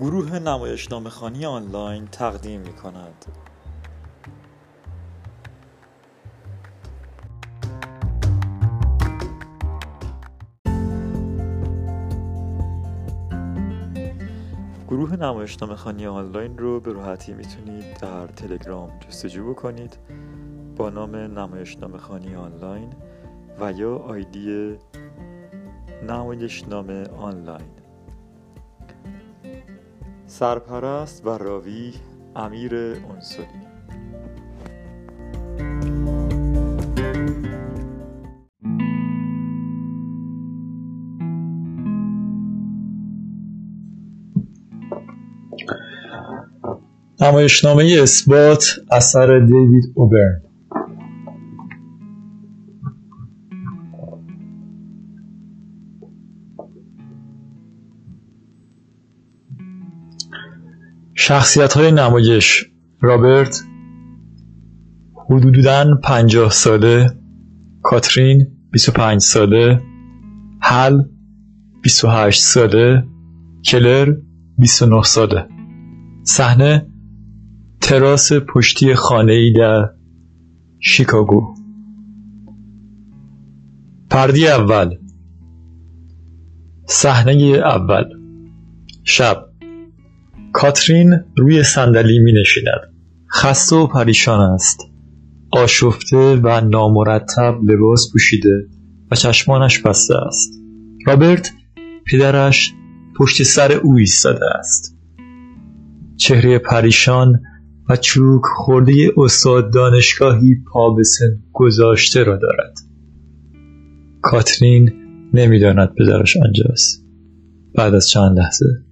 گروه نمایشنامه خانی آنلاین تقدیم می کند. گروه نمایشنامه خانی آنلاین رو به راحتی می‌تونید در تلگرام جستجو بکنید با نام نمایشنامه خانی آنلاین و یا آیدی نمایشنامه آنلاین سرپرست و راوی امیر انصاری. نمایشنامه اثبات اثر دیوید اوبرن. شخصیت های نمایش. رابرت حدوداً پنجاه ساله کاترین 25 ساله هل 28 ساله کلر 29 ساله. صحنه تراس پشتی خانه ای در شیکاگو. پردی اول. صحنه اول. شب. کاترین روی صندلی می نشیند خسته و پریشان است. آشفته و نامرتب لباس پوشیده و چشمانش بسته است. رابرت پدرش پشت سر او ایستاده است. چهره پریشان و چوک خورده استاد دانشگاهی پا به سن گذاشته را دارد. کاترین نمی‌داند پدرش آنجاست. بعد از چند لحظه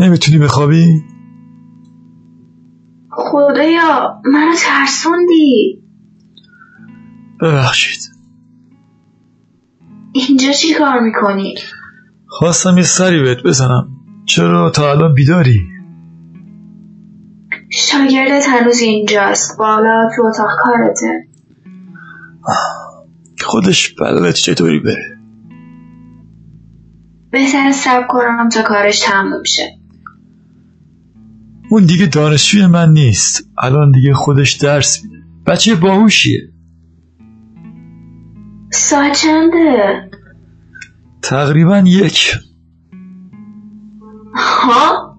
نمی‌تونی بخوابی؟ خدایا منو ترسوندی. ببخشید. اینجا چی کار می‌کنی؟ خواستم یه سری بهت بزنم. چرا تا الان بیداری؟ شاگردت هنوز اینجاست. بالا تو اتاق کارته. خودش بلد چطوری بره؟ بهتر سب کنم تا کارش تموم شه. اون دیگه دانشجوی من نیست. الان دیگه خودش درس میده. بچه باهوشیه. ساعت چنده؟ تقریبا یک. ها؟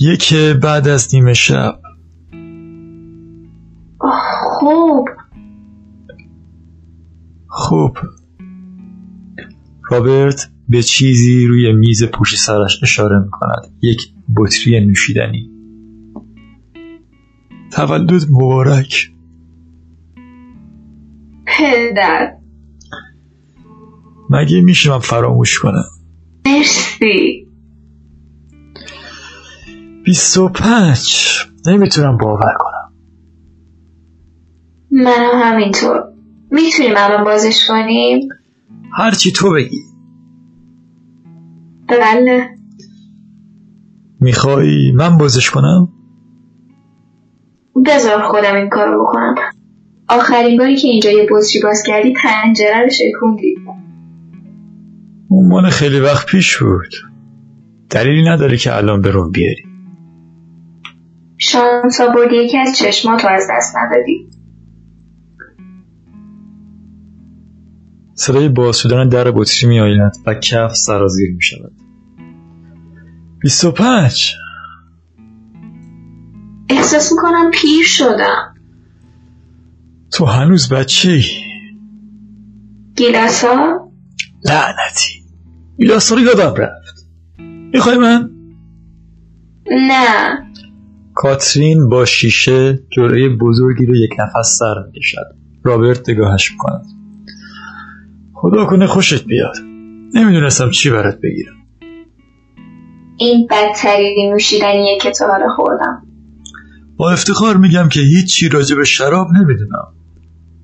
یک بعد از نیمه شب. خوب. خوب. رابرت به چیزی روی میز پشت سرش اشاره می کند یک بطری نوشیدنی. تولد مبارک. پدر. مگه میشه من فراموش کنم؟ مرسی. بیست و پنج. نمی‌تونم باور کنم. منم همینطور. می‌تونیم الان بازش کنیم؟ هرچی تو بگی. بله. می‌خوای من بازش کنم؟ بذار خودم این کارو بکنم. آخرین باری که اینجا یه بطری باز کردی پنجره رو شکوندی. اون مال خیلی وقت پیش بود. دلیلی نداره که الان به روم بیاری. شانس آوردی یکی از چشماتو از دست ندادی. صدای باز شدن در بطری می آید و کف سرازیر می شود بیست و پنج. احساس می‌کنم پیر شدم. تو هنوز بچه ای گیلاسا؟ لعنتی. ایلاس رو یادم رفت. می‌خوای من؟ نه. کاترین با شیشه جلوی بزرگی رو یک نفس سر می‌کشد. رابرت نگاهش می‌کند. خدا کنه خوشت بیاد. نمی‌دونستم چی برات بگیرم. این بدترین نوشیدنیه که تا حالا خوردم. با افتخار میگم که هیچی راجع به شراب نمی‌دونم.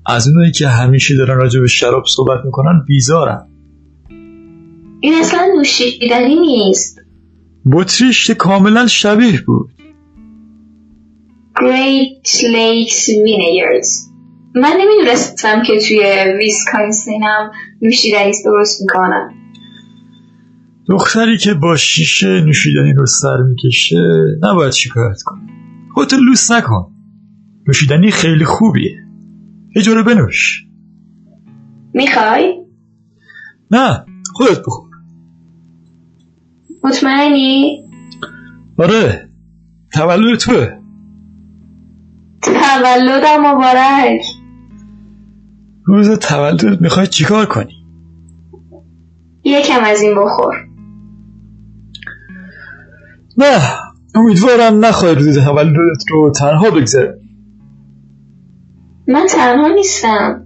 از اونایی که همیشه دارن راجع به شراب صحبت می‌کنن بیزارم این اصلا نوشیدنی نیست. بطریش که کاملا شبیه بود. Great Lakes Vineyards. من نمی‌دونستم که توی ویسکانسینم نوشیدنی درست می‌کنم دختری که با شیشه نوشیدنی رو سر می‌کشه نباید شکایت کنه. خودتو لوس نکن. نوشیدنی خیلی خوبیه. یه جوره بنوش. می‌خوای؟ نه خودت بخور. مطمئنی؟ آره تولد توه. تولدم مبارک. روز تولدت می‌خوای چیکار کنی؟ یکم از این بخور. نه امیدوارم نخوای روز تولدت رو تنها بگذره من تنها نیستم.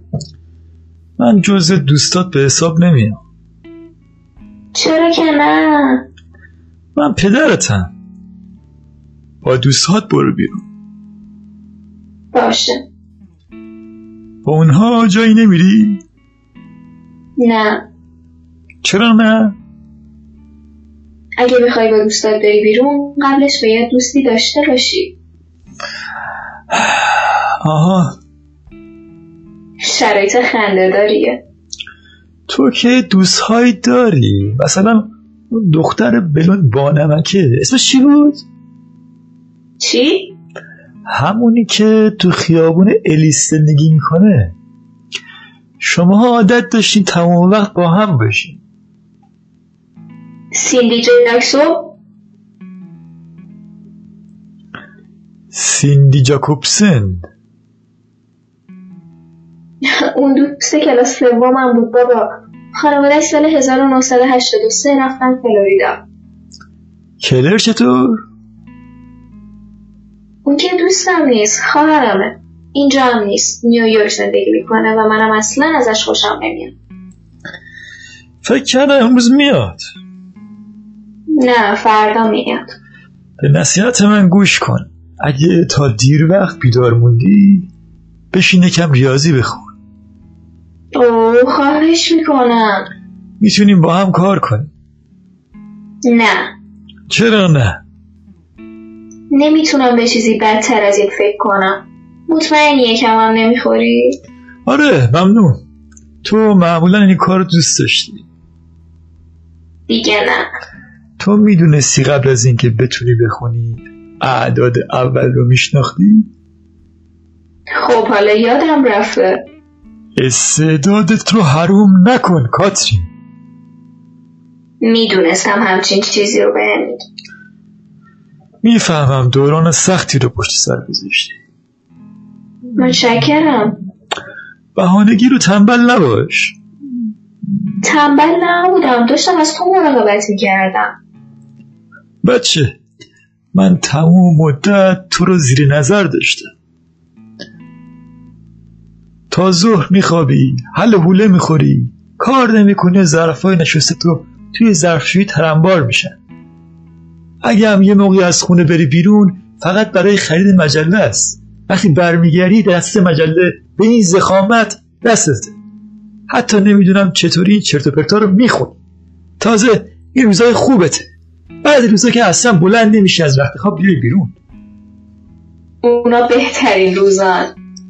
من جز دوستات به حساب نمیام. چرا که نه؟ من پدرتم. با دوستات برو بیرون. باشه. با اونها جایی نمیری؟ نه. چرا نه؟ اگه بخوای با دوستات بری بیرون قبلش باید دوستی داشته باشی. آها. شرایط خنده داریه. تو که دوستهایی داری. مثلا اون دختر بلون بانمکه. اسمش چی بود؟ چی؟ همونی که تو خیابون الیس زندگی می‌کنه. شما عادت داشتین تمام وقت با هم باشین. سیندی جاکسو سیندی جاکوبسن اون دوست کلاس سومم بود بابا. خانوادهش سال 1983 رفتن فلوریدا. کلر چطور؟ اون که دوستم نیست خواهرمه. اینجا هم نیست. نیویورک زندگی می‌کنه و منم اصلا ازش خوشم نمیاد. فکر کردم امروز میاد. نه فردا میاد. به نصیحت من گوش کن. اگه تا دیر وقت بیدار موندی بشین یکم ریاضی بخون. اوه خواهش می‌کنم. می‌تونیم با هم کار کنیم. نه. چرا نه؟ نمی‌تونم به چیزی بدتر از این فکر کنم. مطمئنی یکم هم نمی‌خوری؟ آره ممنون. تو معمولا این کار دوست داشتی. دیگه نه. تو می‌دونستی قبل از اینکه بتونی بخونی اعداد اول رو میشناختی؟ خب حالا یادم رفته. استعدادت رو حروم نکن کاترین می‌دونستم همچین چیزی رو بهم میگی می‌فهمم دوران سختی رو پشت سر گذاشتی. متشکرم. بهانگی رو تنبل نباش. تنبل نبودم. داشتم از تو مراقبت می‌کردم. بچه من تمام مدت تو رو زیر نظر داشتم. تا ظهر میخوابی حل حوله می‌خوری کار نمی‌کنی ظرفای نشسته تو توی ظرفشویی ترنبار میشن. اگه هم یه موقعی از خونه بری بیرون فقط برای خرید مجله است. وقتی برمیگردی دست مجله به این زخامت دستته. حتی نمی‌دونم چطوری این چرت و پرتا رو می‌خونی. تازه این روزای خوبته. بعد روزا که اصلا بلند نمیشه از رخت خواب بیای بیرون. اونا بهترین روزان.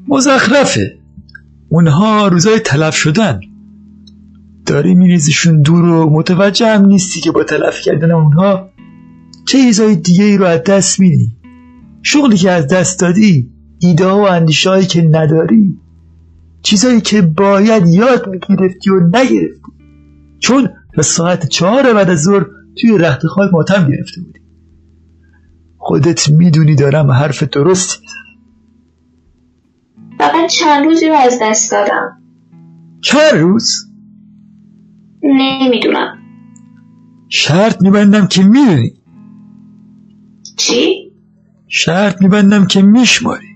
مزخرفه. اونها روزای تلف شدن. داری میریزیشون دور و متوجه هم نیستی که با تلف کردن اونها چه چیزای دیگه ای رو از دست میدی. شغلی که از دست دادی ایده و اندیشه هایی که نداری چیزایی که باید یاد می‌گرفتی و نگرفتی. چون تا ساعت چهار بعد از ظهر توی رخت خواب ماتم گرفته بودی. خودت می‌دونی دارم حرف درستی می‌زنم. فقط چند روزی رو از دست دادم. چند روز؟ نمی‌دونم. شرط میبندم که می‌دونی. چی؟ شرط میبندم که میشماری.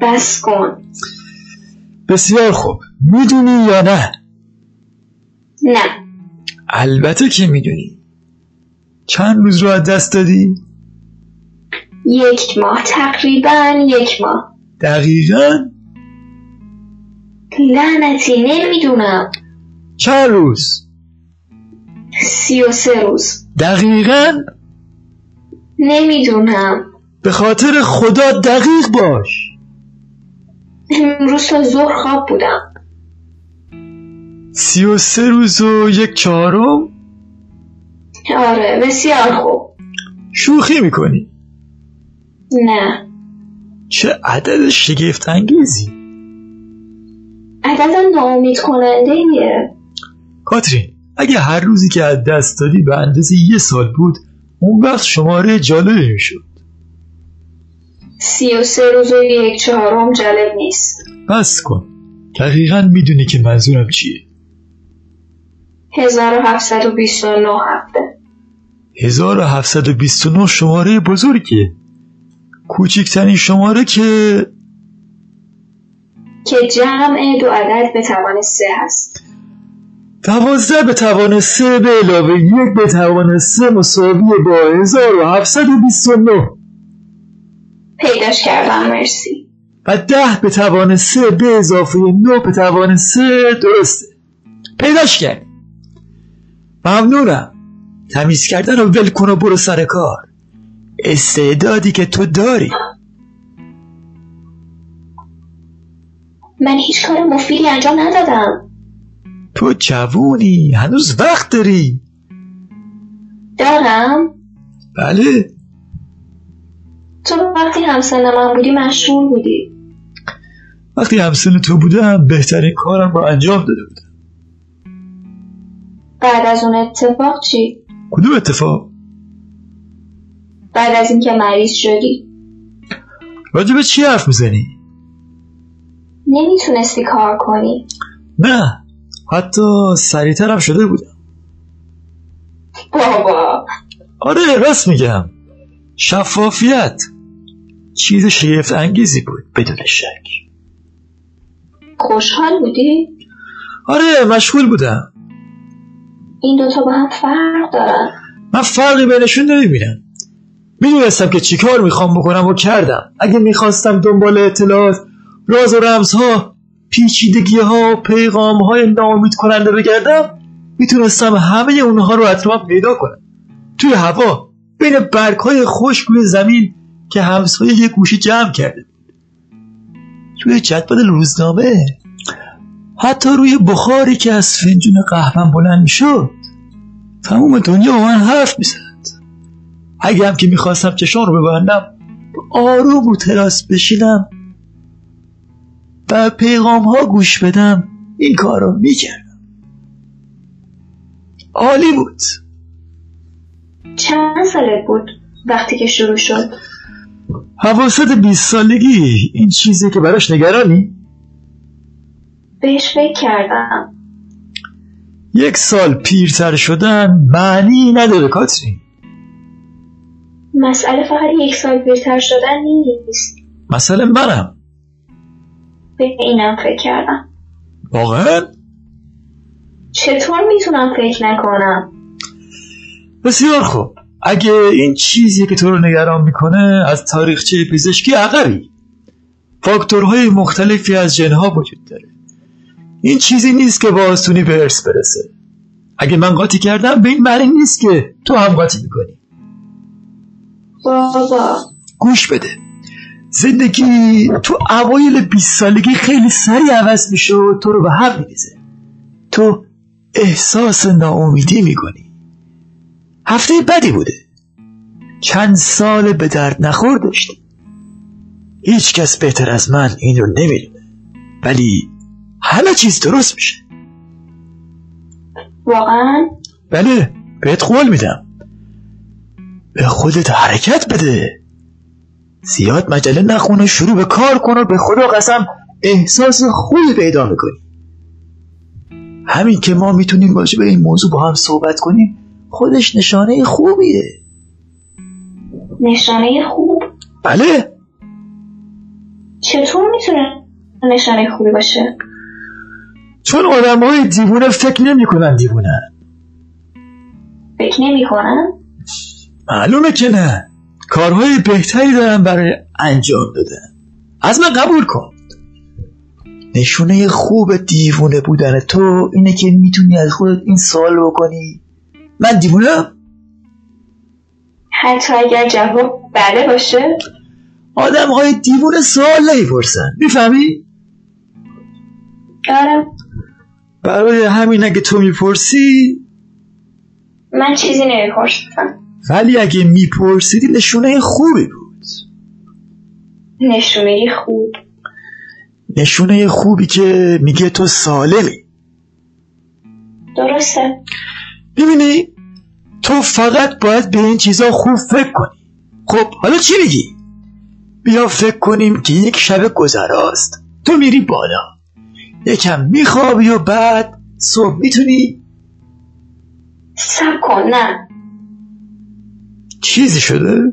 بس کن. بسیار خوب. می‌دونی یا نه؟ نه. البته که می‌دونی. چند روز رو از دست دادی؟ یک ماه تقریبا یک ماه. دقیقا؟ لعنتی نمی‌دونم. چند روز. سی و سه روز. دقیقا؟ نمی‌دونم. به خاطر خدا دقیق باش. اون روز تا ظهر خواب بودم. سی و سه روز و یک چهارم؟ آره بسیار خوب. شوخی می‌کنی؟ نه. چه عدد شگفت انگیزی عدد ناامید کننده ایه کاترین اگه هر روزی که از دست دادی به اندازه یه سال بود اون وقت شماره جالبی می‌شد. سی و سه روز و یک چهارم جالب نیست. بس کن. دقیقا می‌دونی که منظورم چیه. 1729 هفته. 1729 شماره بزرگیه. کوچکترین شماره که که جمع دو عدد به توان سه هست. دوازده به توان سه به علاوه یک به توان سه مساوی با 1729 پیداش کردم مرسی. و ده به توان سه به اضافه نه به توان سه درسته. پیداش کرد ممنونم. تمیز کردن رو ول کن و برو سر کار. استعدادی که تو داری. من هیچ کار مفیدی انجام ندادم. تو جوونی هنوز وقت داری. دارم؟ بله. تو وقتی همسن من بودی مشهور بودی. وقتی همسن تو بودم بهترین کارم رو انجام داده بودم. بعد از اون اتفاق چی؟ کدوم اتفاق؟ بعد از اینکه مریض شدی. راجع به چی حرف می‌زنی؟ نمی‌تونستی کار کنی. نه حتی سریعترم شده بودم. بابا. آره راست میگم. شفافیت. چیز شگفت انگیزی بود بدون شک. خوشحال بودی؟ آره مشغول بودم. این دوتا با هم فرق دارن. من فرقی بینشون نمی‌بینم. می‌دونستم که چیکار می‌خوام بکنم و کردم. اگه می‌خواستم دنبال اطلاعات راز و رمزها پیچیدگی ها پیغام های ناامید کننده بگردم می‌تونستم همه اونها رو اطراف پیدا کنم. توی هوا بین برگ های خشک روی زمین که همسایه یه گوشه جمع کرده توی جدول روزنامه. حتی روی بخاری که از فنجون قهوهم بلند می‌شد تموم دنیا با من حرف می‌زد. اگه هم که می‌خواستم چشان رو ببندم آروم رو تراس بشینم و پیغام ها گوش بدم این کار رو می‌کردم. عالی بود. چند سالت بود وقتی که شروع شد؟ حواست بیست سالگی این چیزی که براش نگرانی؟ بهش فکر کردم. یک سال پیرتر شدن معنی نداره کاترین. مسئله فقط یک سال پیرتر شدن نیست. مثلا منم. به اینم فکر کردم. واقعا؟ چطور می‌تونم فکر نکنم؟ بسیار خوب. اگه این چیزی که تو رو نگران می‌کنه از تاریخچه پزشکی عقبی. فاکتورهای مختلفی از جنها وجود داره. این چیزی نیست که با آسونی به ارث برسه. اگه من قاطی کردم به این معنی نیست که تو هم قاطی می‌کنی. بابا. گوش بده. زندگی تو اوایل 20 سالگی خیلی سریع عوض میشه و تو رو به هم میریزه. تو احساس ناامیدی می‌کنی. هفته بدی بوده. چند سال به درد نخور داشتی هیچ کس بهتر از من این رو نمی‌دونه. ولی همه چیز درست میشه. واقعا؟ بله بهت قول میدم. به خودت حرکت بده. زیاد مجله نخونه شروع به کار کن و به خدا قسم احساس خوبی پیدا می‌کنی. همین که ما می‌تونیم راجع به این موضوع با هم صحبت کنیم خودش نشانه خوبیه. نشانه خوب؟ بله. چطور می‌تونه نشانه خوبی باشه؟ چون آدم های دیوونه فکر نمی کنن دیوونن. فکر نمی کنم معلومه که نه. کارهای بهتری دارن برای انجام دادن. از من قبول کن. نشونه خوب دیوونه بودن تو اینه که می‌تونی از خودت این سوال بکنی. من دیوونم؟ حتی اگر جواب بله باشه. آدم های دیوونه سوال نمی‌پرسن. می‌فهمی؟ آره برای همین اگه تو می‌پرسی من چیزی نمی‌پرسم. ولی اگه میپرسیدی نشونه خوبی بود. نشونه خوب. نشونه خوبی که میگه تو سالمی. درسته. ببینی تو فقط باید به این چیزا خوب فکر کنی. خب حالا چی میگی؟ بیا فکر کنیم که یک شب گذراست. تو میری بالا. یکم میخوابی و بعد صبح می‌تونی سب کن نه چیزی شده؟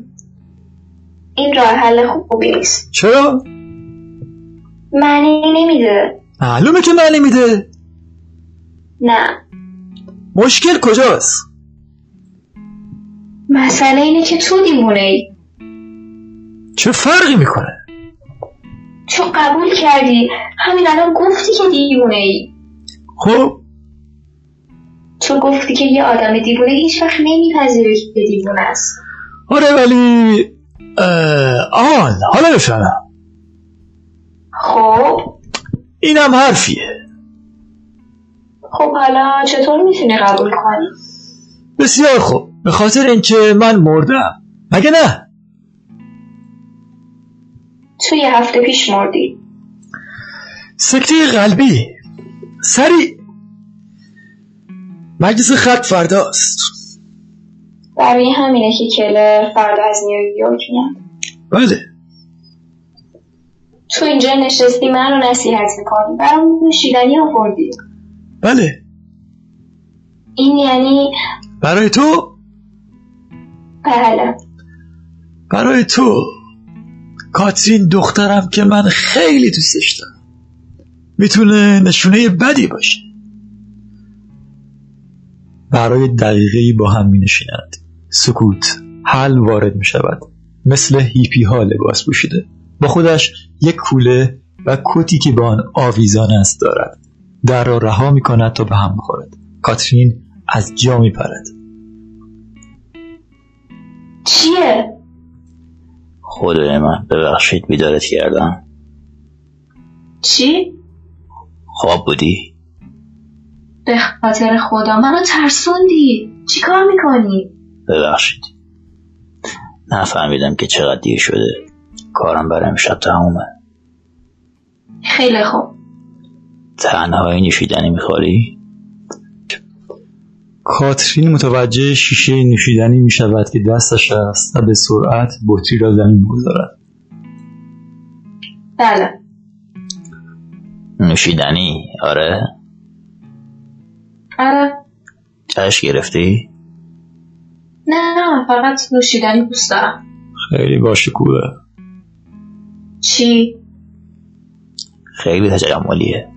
این راه حل خوبی نیست چرا؟ معنی نمیده معلومه که معنی میده نه مشکل کجاست؟ مسئله اینه که تو دیوونه ای چه فرقی می‌کنه؟ چون قبول کردی همین الان گفتی که دیوونه ای. خب. تو گفتی که یه آدم دیوونه هیچ وقت نمیپذیره که دیوونه است. آره ولی آن حالا بفهمم خب. اینم حرفیه. خب حالا چطور می‌تونی قبول کنی؟ بسیار خوب. به خاطر اینکه من مردم. مگه نه؟ تو یه هفته پیش مردی. سکته قلبی. سریع مجلس خط فرداست. برای همینه که کلر فردا از نیویورک میاد. بله. تو اینجا نشستی من رو نصیحت می‌کنی. برام نوشیدنی آوردی. بله. این یعنی برای تو؟ بله. برای تو. کاترین دخترم که من خیلی دوستش دارم. می‌تونه نشونه بدی باشه. برای دقیقه با هم می نشینند سکوت حل وارد می شود مثل هیپی ها لباس پوشیده. با خودش یک کوله و کتی که با آن آویزان است دارد. در را رها می کند تا به هم بخورد. کاترین از جا می پرد چیه؟ خدای من ببخشید بیدارت کردم. چی؟ خواب بودی؟ به خاطر خدا منو ترسوندی. چی کار می‌کنی؟ ببخشید. نفهمیدم که چقدر دیر شده. کارم برای امشب تمومه. خیلی خوب. تنهایی نوشیدنی می‌خوری؟ کاترین متوجه شیشه نوشیدنی می شود که دستش است و به سرعت بطری را زمین می‌گذارد. بله. نوشیدنی؟ آره. آره. جشن گرفتی؟ نه نه فقط نوشیدنی دوست دارم. خیلی باشکوه. چی؟ خیلی تجملیه.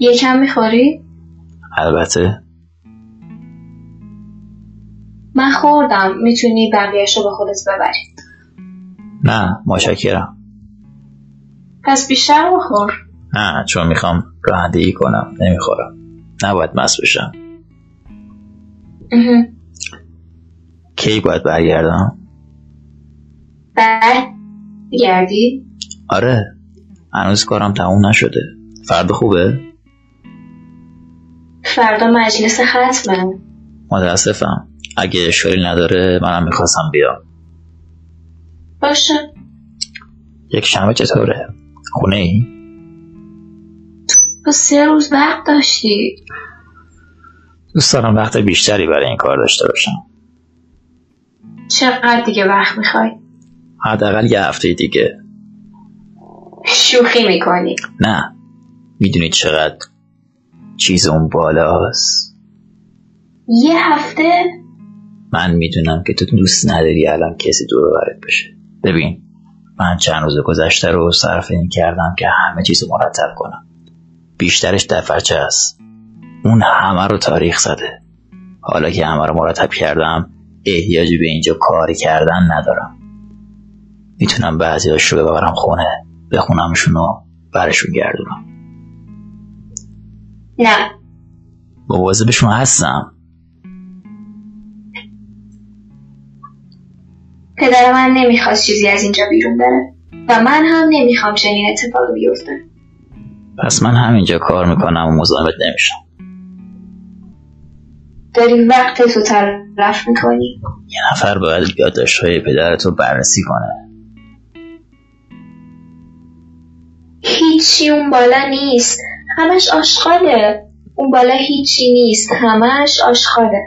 یکم می‌خوری؟ البته. من خوردم. می‌تونی بقیهش رو به خودت ببری. نه متشکرم. پس بیشتر بخور. نه چون می‌خوام رانندگی کنم. نمی‌خورم. نباید مست بشم. کی باید برگردم؟ بعد گردی آره. هنوز کارم تموم نشده. فردا خوبه؟ فردا مجلس ختمه. متاسفم. اگه اشکالی نداره منم می‌خواستم بیام. باشه. یک شنبه چطوره؟ خونه ای؟ تو سه روز وقت داشتی. دوست دارم وقت بیشتری برای این کار داشته باشم چقدر دیگه وقت می‌خوای؟ حداقل یه هفته دیگه. شوخی می‌کنی. نه. می‌دونی چقدر چیز اون بالاست. یه هفته؟ من می‌دونم که تو دوست نداری الان کسی دور و برت بشه. ببین من چند روز گذشته رو صرف این کردم که همه چیز رو مرتب کنم. بیشترش دفترچه است. اون همه رو تاریخ زده. حالا که همه رو مرتب کردم احتیاجی به اینجا کاری کردن ندارم. می‌تونم بعضیاش رو ببرم خونه بخونمشون و برشون گردونم. نه. مواظبشون هستم. پدر من نمی‌خواست چیزی از اینجا بیرون بره و من هم نمی‌خوام چنین اتفاقی بیفته. پس من همینجا کار می‌کنم و مزاحمت نمیشم. داری وقت تو تلف می‌کنی؟ یه نفر باید یادداشتهای پدرت رو بررسی کنه. هیچی اون بالا نیست. همش آشغاله. اون بالا هیچی نیست. همش آشغاله.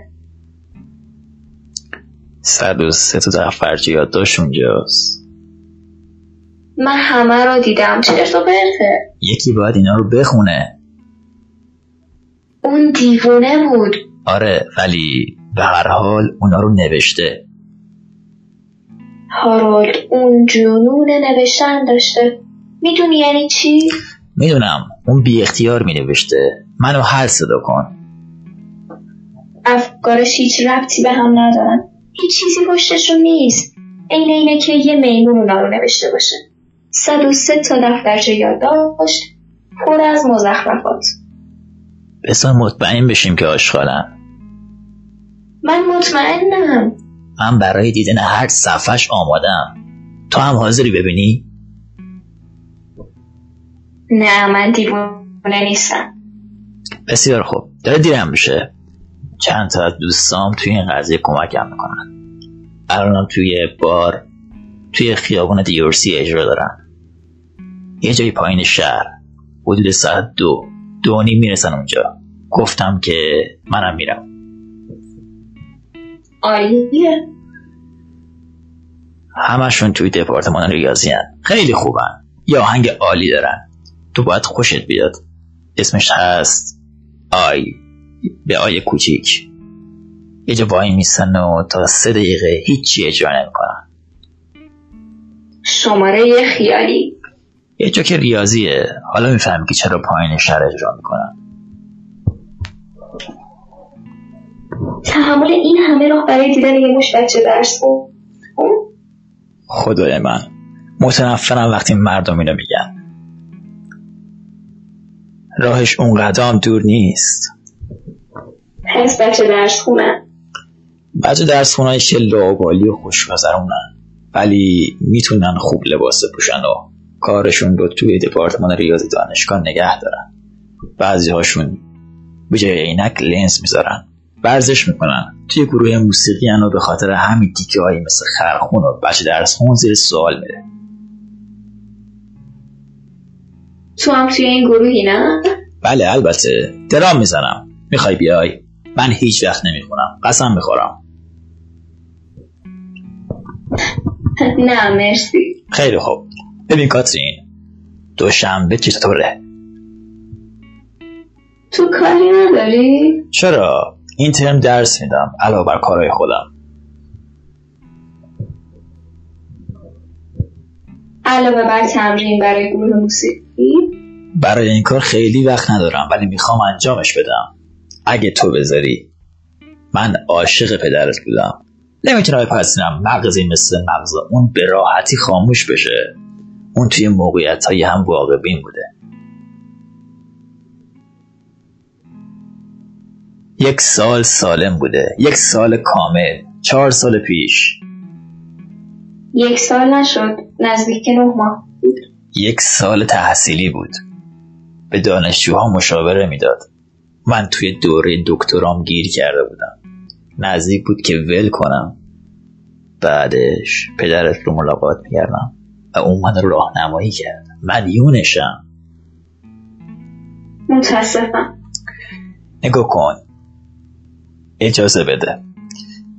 صد و سه تا دفترچه یادداشت اونجاست؟ من همه رو دیدم. چرت و پرته یکی باید اینا رو بخونه. اون دیوونه بود. آره ولی به هر حال اونا رو نوشته. هارولد اون جنون نوشتن داشته. می‌دونی یعنی چی؟ می‌دونم. اون بی اختیار می نوشته. منو هر صدا کن. افکارش هیچ ربطی به هم ندارن. هیچ چیزی پشتشون نیست. عین اینه که یه میمون اونا رو نوشته باشه. صد و سه تا دفترچه یادداشت پر از مزخرفات. بسان مطمئن بشیم که آشغالن من مطمئنم. من برای دیدن هر صفحش آمادم. تو هم حاضری ببینی؟ نه من دیوونه نیستم. بسیار خوب. داره دیرم میشه. چند تا از دوستام توی این قضیه کمکم می‌کنن. الانم توی بار توی خیابون دیورسی اجرا دارن. یه جایی پایین شهر. حدود ساعت دو دو نیم می‌رسن اونجا. گفتم که منم میرم. عالیه. همشون توی دپارتمان ریاضی هن. خیلی خوبن. یه آهنگ عالی دارن. تو باید خوشت بیاد. اسمش هست آی. به آی کوچیک. یه جا وای میسن و تا سه دقیقه هیچی اجرا نمی‌کنن. شماره خیالی. یه جا که ریاضیه. حالا می‌فهمی که چرا پایین شهر اجرا می‌کنن. تحمل این همه راه برای دیدن یه مش بچه درس خدای من. متنفرم وقتی مردم اینو میگن. راهش اون قدم دور نیست. پس بچه درس خونن؟ بچه درس خونهایی که لاوالی و خوشگذرونن. ولی می‌تونن خوب لباس بپوشن و کارشون رو توی دپارتمان ریاضی دانشگاه نگه دارن. بعضی هاشون به جای عینک لنز می‌ذارن. ورزش می‌کنن. توی گروه موسیقی و به خاطر همین دیگه هایی مثل خرخون و بچه درس خون زیر سوال میره. تو هم توی این گروهی نه؟ بله البته. درام می‌زنم. می‌خوای بیای؟ من هیچ وقت نمی‌خونم. قسم می‌خورم. نه مرسی. خیلی خوب. ببین کاترین دوشنبه چطوره؟ تو کاری نداری؟ چرا؟ این ترم درس میدم علاوه بر کارهای خودم. علاوه بر تمرین برای گروه موسیقی؟ برای این کار خیلی وقت ندارم ولی می‌خوام انجامش بدم. اگه تو بذاری. من عاشق پدرت بودم. نمی‌تونم بپذیرم مغزی مثل مغز اون به راحتی خاموش بشه. اون توی موقعیت های هم واقع بین بوده. یک سال سالم بوده. یک سال کامل. چهار سال پیش. یک سال نشد نزدیک نه ماه. یک سال تحصیلی بود. به دانشجوها مشاوره می‌داد. من توی دوره دکترام گیر کرده بودم. نزدیک بود که ول کنم. بعدش پدرت رو ملاقات می‌کردم و اون من رو راهنمایی کرد. مدیونشم متاسفم. نگاه کن. اجازه بده.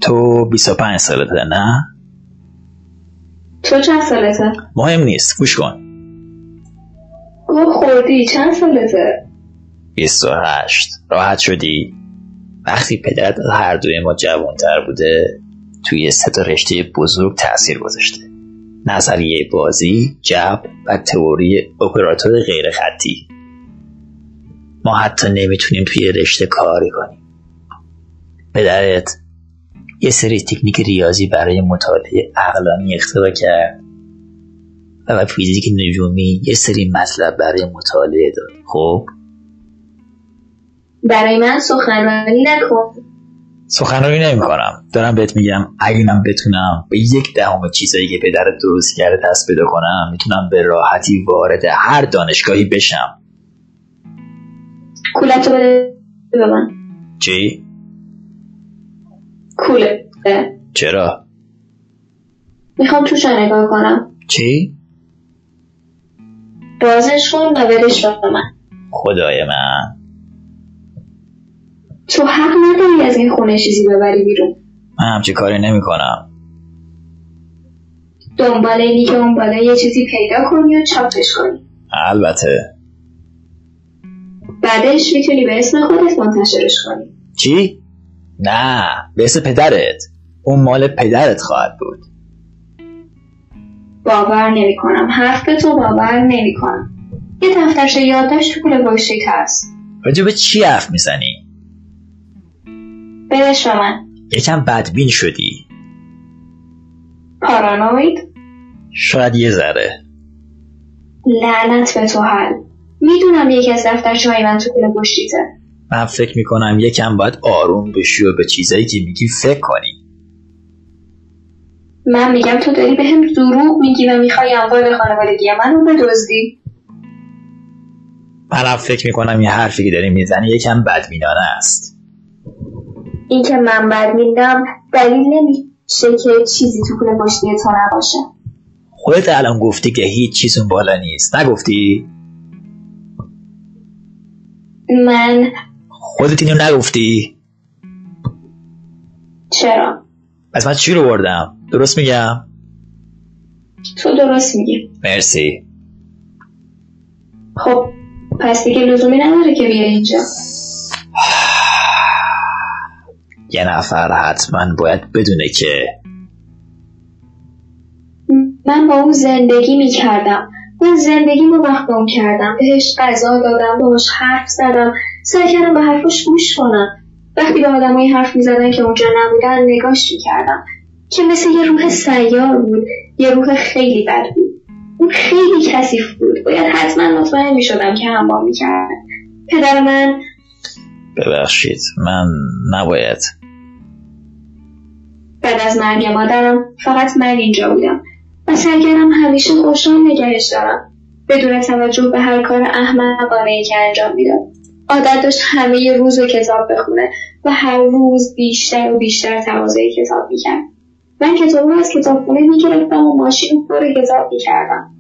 تو 25 سالته نه؟ تو چند سالته؟ مهم نیست. گوش کن. او خوردی. چند سالته؟ 28 راحت شدی؟ وقتی پدرت هر دوی ما جوانتر بوده توی سه تا رشته بزرگ تاثیر گذاشته. نظریه بازی جب و تئوری اپراتور غیر خطی ما حتی نمی‌تونیم توی رشته کاری کنیم. پدرت یه سری تکنیک ریاضی برای مطالعه عقلانی اختراع کرد و فیزیک نجومی یه سری مطلب برای مطالعه داد. خب؟ برای من سخنرانی نکن. سخنرانی نمی کنم دارم بهت میگم اگه من بتونم به یک دهم چیزایی که پدرت درست کرده دست پیدا کنم می‌تونم به راحتی وارد هر دانشگاهی بشم. کولتو بده به من. چی؟ کوله. چرا؟ می‌خوام توش نگاه کنم. چی؟ بازش کن و بدش به من. خدای من. تو حق نداری از این خونه چیزی ببری بیرون. من همچی کاری نمی کنم دنبال اینی که اون بالا یه چیزی پیدا کنی و چاپش کنی. البته. بعدش می‌تونی به اسم خودت منتشرش کنی. چی؟ نه به اسم پدرت. اون مال پدرت خواهد بود. باور نمی کنم حرف به تو باور نمی کنم یه دفترچه یادداشت تو کوله پشتیت هست راجع به چی حرف می‌زنی؟ بدش به من. یکم بدبین شدی. پارانوید؟ شاید یه ذره. لعنت به تو حل. می‌دونم یکی از دفترچه های من تو کوله پشتیته من فکر می‌کنم یکم باید آروم بشی و به چیزایی که میگی فکر کنی. من میگم تو داری به هم دروغ میگی و می‌خوای اموال خانوادگی منو بدزدی. منم فکر می‌کنم این حرفی که داری می‌زنی یکم بدبینانه است. اینکه من بد میدم دلیل نمیشه که چیزی تو کوله پشتی تو نباشه. خودت الان گفتی که هیچ چیز اون بالا نیست. نگفتی؟ من خودت اینو نگفتی؟ چرا؟ پس من چی رو بردم؟ درست میگم؟ تو درست میگی. مرسی. خب پس دیگه لزومی نداره که بیای اینجا. یه نفر حتما باید بدونه که من با اون زندگی می‌کردم. من زندگی رو مخدوم کردم. بهش غذا دادم باهاش حرف زدم. سعی کردم به حرفش گوش کنم. وقتی به آدمایی حرف می‌زدن که اونجا نبودن نگاش می‌کردم که مثل یه روح سیار بود یه روح خیلی بد بود. اون خیلی کثیف بود. باید حتما مطمئن می‌شدم که همراه می‌کرد. پدر من ببخشید من نباید. بعد از مرگ مادرم فقط من اینجا بودم و سعی کردم همیشه خوشحال نگهش دارم. بدون توجه به هر کار احمقانه ای که انجام می‌داد. عادت داشت همه روز رو کتاب بخونه و هر روز بیشتر و بیشتر تقاضای کتاب می‌کرد. من کتاب از کتابخونه می‌گرفتم و ماشین پر کتاب می‌کردم.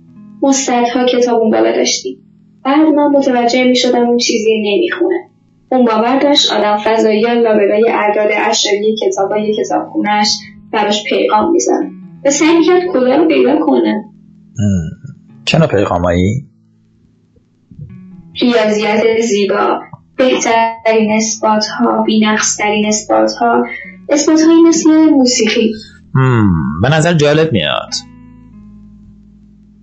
ما صدها کتاب اون بالا داشتیم. بعد من متوجه می‌شدم اون چیزی نمی‌خونه. اون باور داشت آدم فضایی لابلای اعداد اشاری کتابای کتابخونهش براش پیغام می‌زنه و سعی می‌کرد کلا رو پیدا کنه. نوع پیغامایی؟ ریاضیات زیبا بهترین اثبات ها بینقصترین اثبات ها اثبات هایی مثل موسیقی. مم، به نظر جالب میاد.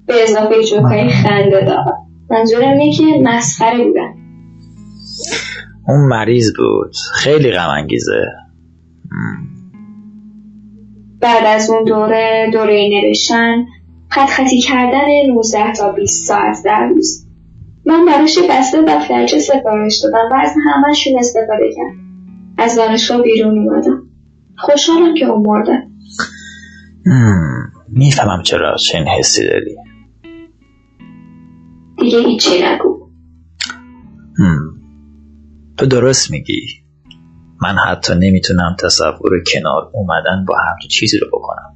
به اضافه جوکای خنده دار منظورم اینه که مسخره بودن. اون مریض بود. خیلی غم انگیزه. بعد از اون دوره دوره نوشتن خط خطی کردن 19 تا 20 ساعت در روز. من براش بسته دفترچه سفارش دادم و از همهشون استفاده کرد از دانشگاه بیرون اومدم. خوشحالم که اون مرده. مم، می‌فهمم چرا چنین حسی داری. دیگه هیچی نگو. تو درست میگی. من حتی نمی‌تونم تصور کنار اومدن با همچین چیزی رو بکنم.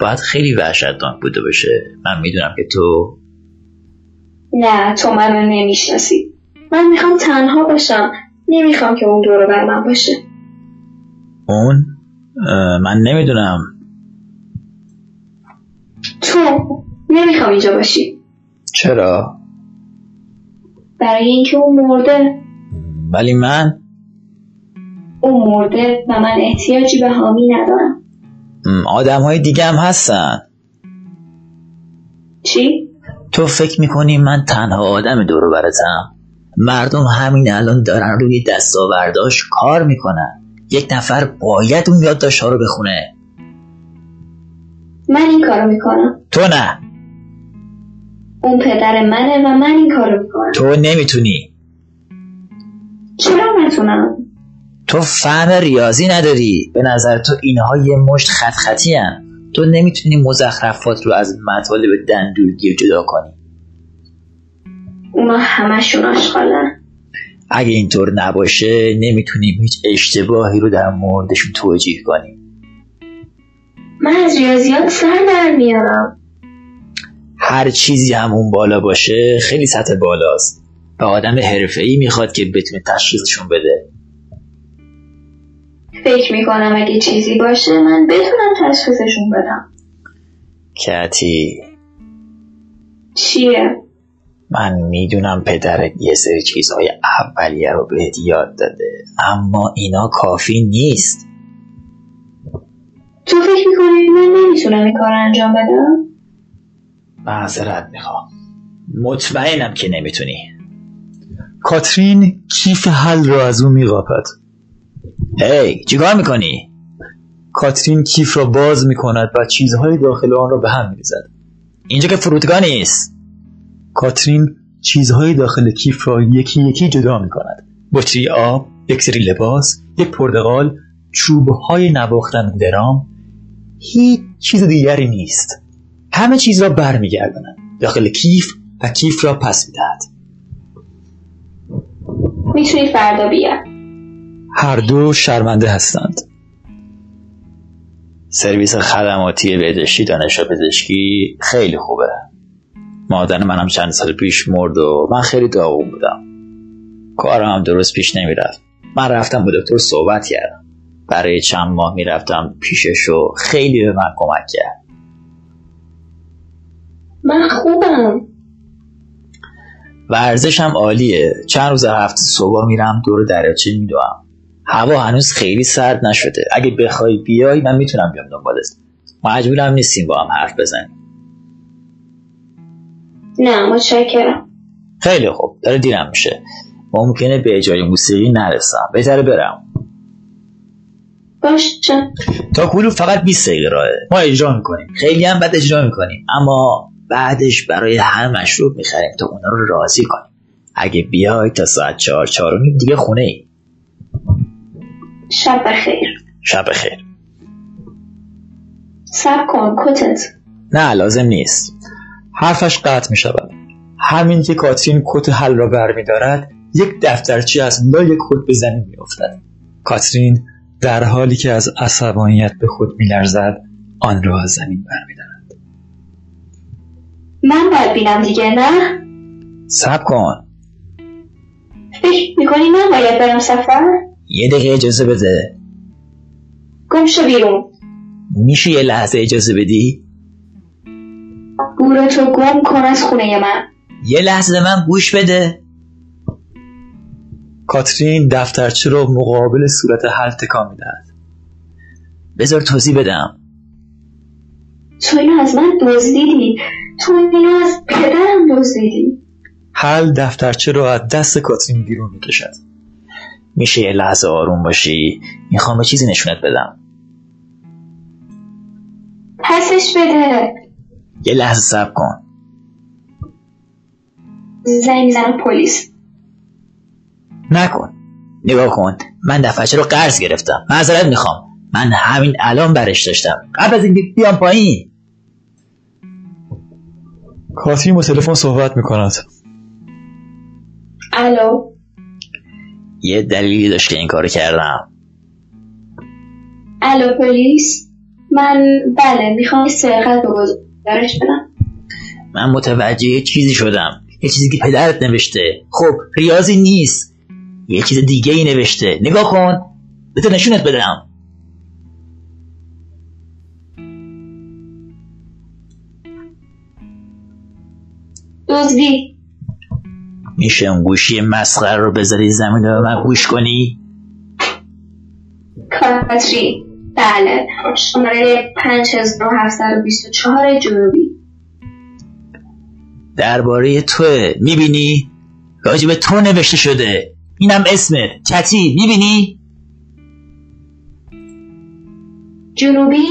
باید خیلی وحشتناک بوده باشه. من می‌دونم که تو نه تو منو نمی‌شناسی. من می‌خوام تنها باشم. نمی‌خوام که اون دور بر من باشه. اون؟ اه، من نمی‌دونم. تو نمی‌خوام اینجا باشی. چرا؟ برای اینکه اون مرده. ولی من؟ اون مرده و من احتیاجی به حامی ندارم. آدم های دیگه هم هستن. چی؟ تو فکر می‌کنی من تنها آدم دورو برتم مردم همین الان دارن روی دستاورداش کار می‌کنن. یک نفر باید اون یادداشت ها رو بخونه. من این کارو می‌کنم. تو نه. اون پدر منه و من این کارو می‌کنم. تو نمی‌تونی. چرا نتونم؟ تو فهم ریاضی نداری. به نظر تو اینها یه مشت خط خطی هن. تو نمی‌تونی مزخرفات رو از مطالب دندورگیر جدا کنی. اونا همشون آشغالن. اگه اینطور نباشه نمی‌تونیم هیچ اشتباهی رو در موردشون توجیه کنیم. من از ریاضیات سر در میارم. هر چیزی هم اون بالا باشه خیلی سطح بالاست. و آدم حرفه‌ای می‌خواد که بتونه تشخیصشون بده. فکر می‌کنم اگه چیزی باشه من بتونم تشخیصشون بدم. کتی چیه؟ من می‌دونم پدرت یه سری چیزهای اولیه رو بهت یاد داده اما اینا کافی نیست. تو فکر می‌کنی من نمی‌تونم این کار انجام بدم؟ معذرت می‌خوام. مطمئنم که نمی‌تونی. کاترین کیف حل را از او میقاپد. هی چیکار می‌کنی؟ کاترین کیف را باز می‌کند و چیزهای داخل آن را به هم میریزد. اینجا که فرودگاه نیست. کاترین چیزهای داخل کیف را یکی یکی جدا می‌کند. بطری آب یک سری لباس یک پرتقال چوبهای نواختن درام. هیچ چیز دیگری نیست. همه چیز را برمیگرداند. داخل کیف و کیف را پس می‌دهد. می‌تونی فردا بیا هر دو شرمنده هستند. سرویس خدماتی بهداشتی دانشگاه پزشکی خیلی خوبه. مادر منم چند سال پیش مرد و من خیلی داغون بودم. کارم هم درست پیش نمی‌رفت. من رفتم با دکتر صحبت کردم. برای چند ماه می‌رفتم پیشش و خیلی به من کمک کرد. من خوبم. ورزشم عالیه. چند روز هفته صبح میرم دور دریاچه میدوم. هوا هنوز خیلی سرد نشده. اگه بخوای بیای من می‌تونم بیام دنبالت مجبورم نیستیم با هم حرف بزنیم. نه متشکرم. خیلی خوب. داره دیرم میشه. ممکنه به جای موسیقی نرسم. بهتره برم. باشه تا کلوب فقط 20 دقیقه راهه. ما اجرا می‌کنیم. خیلی هم بد اجرا می‌کنیم. اما بعدش برای هر مشروب می‌خریم تا اونا رو راضی کنیم. اگه بیای تا ساعت چهار چهار دیگه خونه ای شب بخیر. شب خیر سب کن کتت. نه لازم نیست. حرفش قطع می شود. همین که کاترین کت حل را برمیدارد یک دفترچه از لای کت به زمین می افتد. کاترین در حالی که از عصبانیت به خود می لرزد آن را از زمین برمیدارد من باید بینم دیگه نه؟ سب کن. فکر می‌کنی من باید برم سفر؟ یه دقیقه اجازه بده. گم شو بیرون. میشه یه لحظه اجازه بدی؟ بورتو گم کن از خونه من. یه لحظه به من گوش بده. کاترین دفترچه را مقابل صورت حل تکان می‌دهد. بذار توضیح بدم. تو اینو از من دزدیدی؟ تو اینو از پدرم دزدیدی؟ حل دفترچه را از دست کاترین بیرون می‌کشد. میشه یه لحظه آروم باشی؟ می‌خوام به چیزی نشونت بدم. پسش بده. یه لحظه صبر کن. زنگ زن پلیس. نکن. نگاه کن. من دفترچه رو قرض گرفتم. معذرت می‌خوام. من همین الان برش داشتم. قبل از اینکه بیام پایین. کاترین با تلفن صحبت می‌کند. الو. یه دلیلی داشت که این کارو کردم. الو پلیس؟ من بله می‌خوام سرقت به گزارش بدم. من متوجه یه چیزی شدم. یه چیزی که پدرت نوشته. خب ریاضی نیست. یه چیز دیگه ای نوشته. نگاه کن. بهت نشونت بدم. دزدی. میشه اون گوشی مسخره رو بذاری زمین و به من گوش کنی؟ کاتری بله. شماره 5724 جنوبی. درباره توه می‌بینی؟ راجب تو نوشته شده. اینم اسمت چتی می‌بینی؟ جنوبی.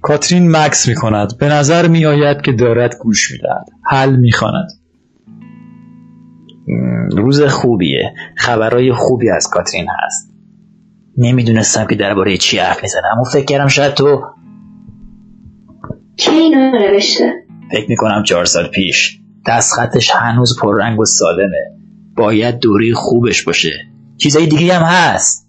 کاترین مکس می‌کند. به نظر میآید که دارد گوش می‌دهد. حل می‌خواند. روز خوبیه. خبرهای خوبی از کاترین هست. نمی‌دونستم که درباره چی حرف می‌زنم اما فکر کردم شاید تو کی اینو نوشته؟ فکر می‌کنم چهار سال پیش. دست خطش هنوز پررنگ و سالمه. باید دوره خوبش باشه. چیزای دیگه هم هست.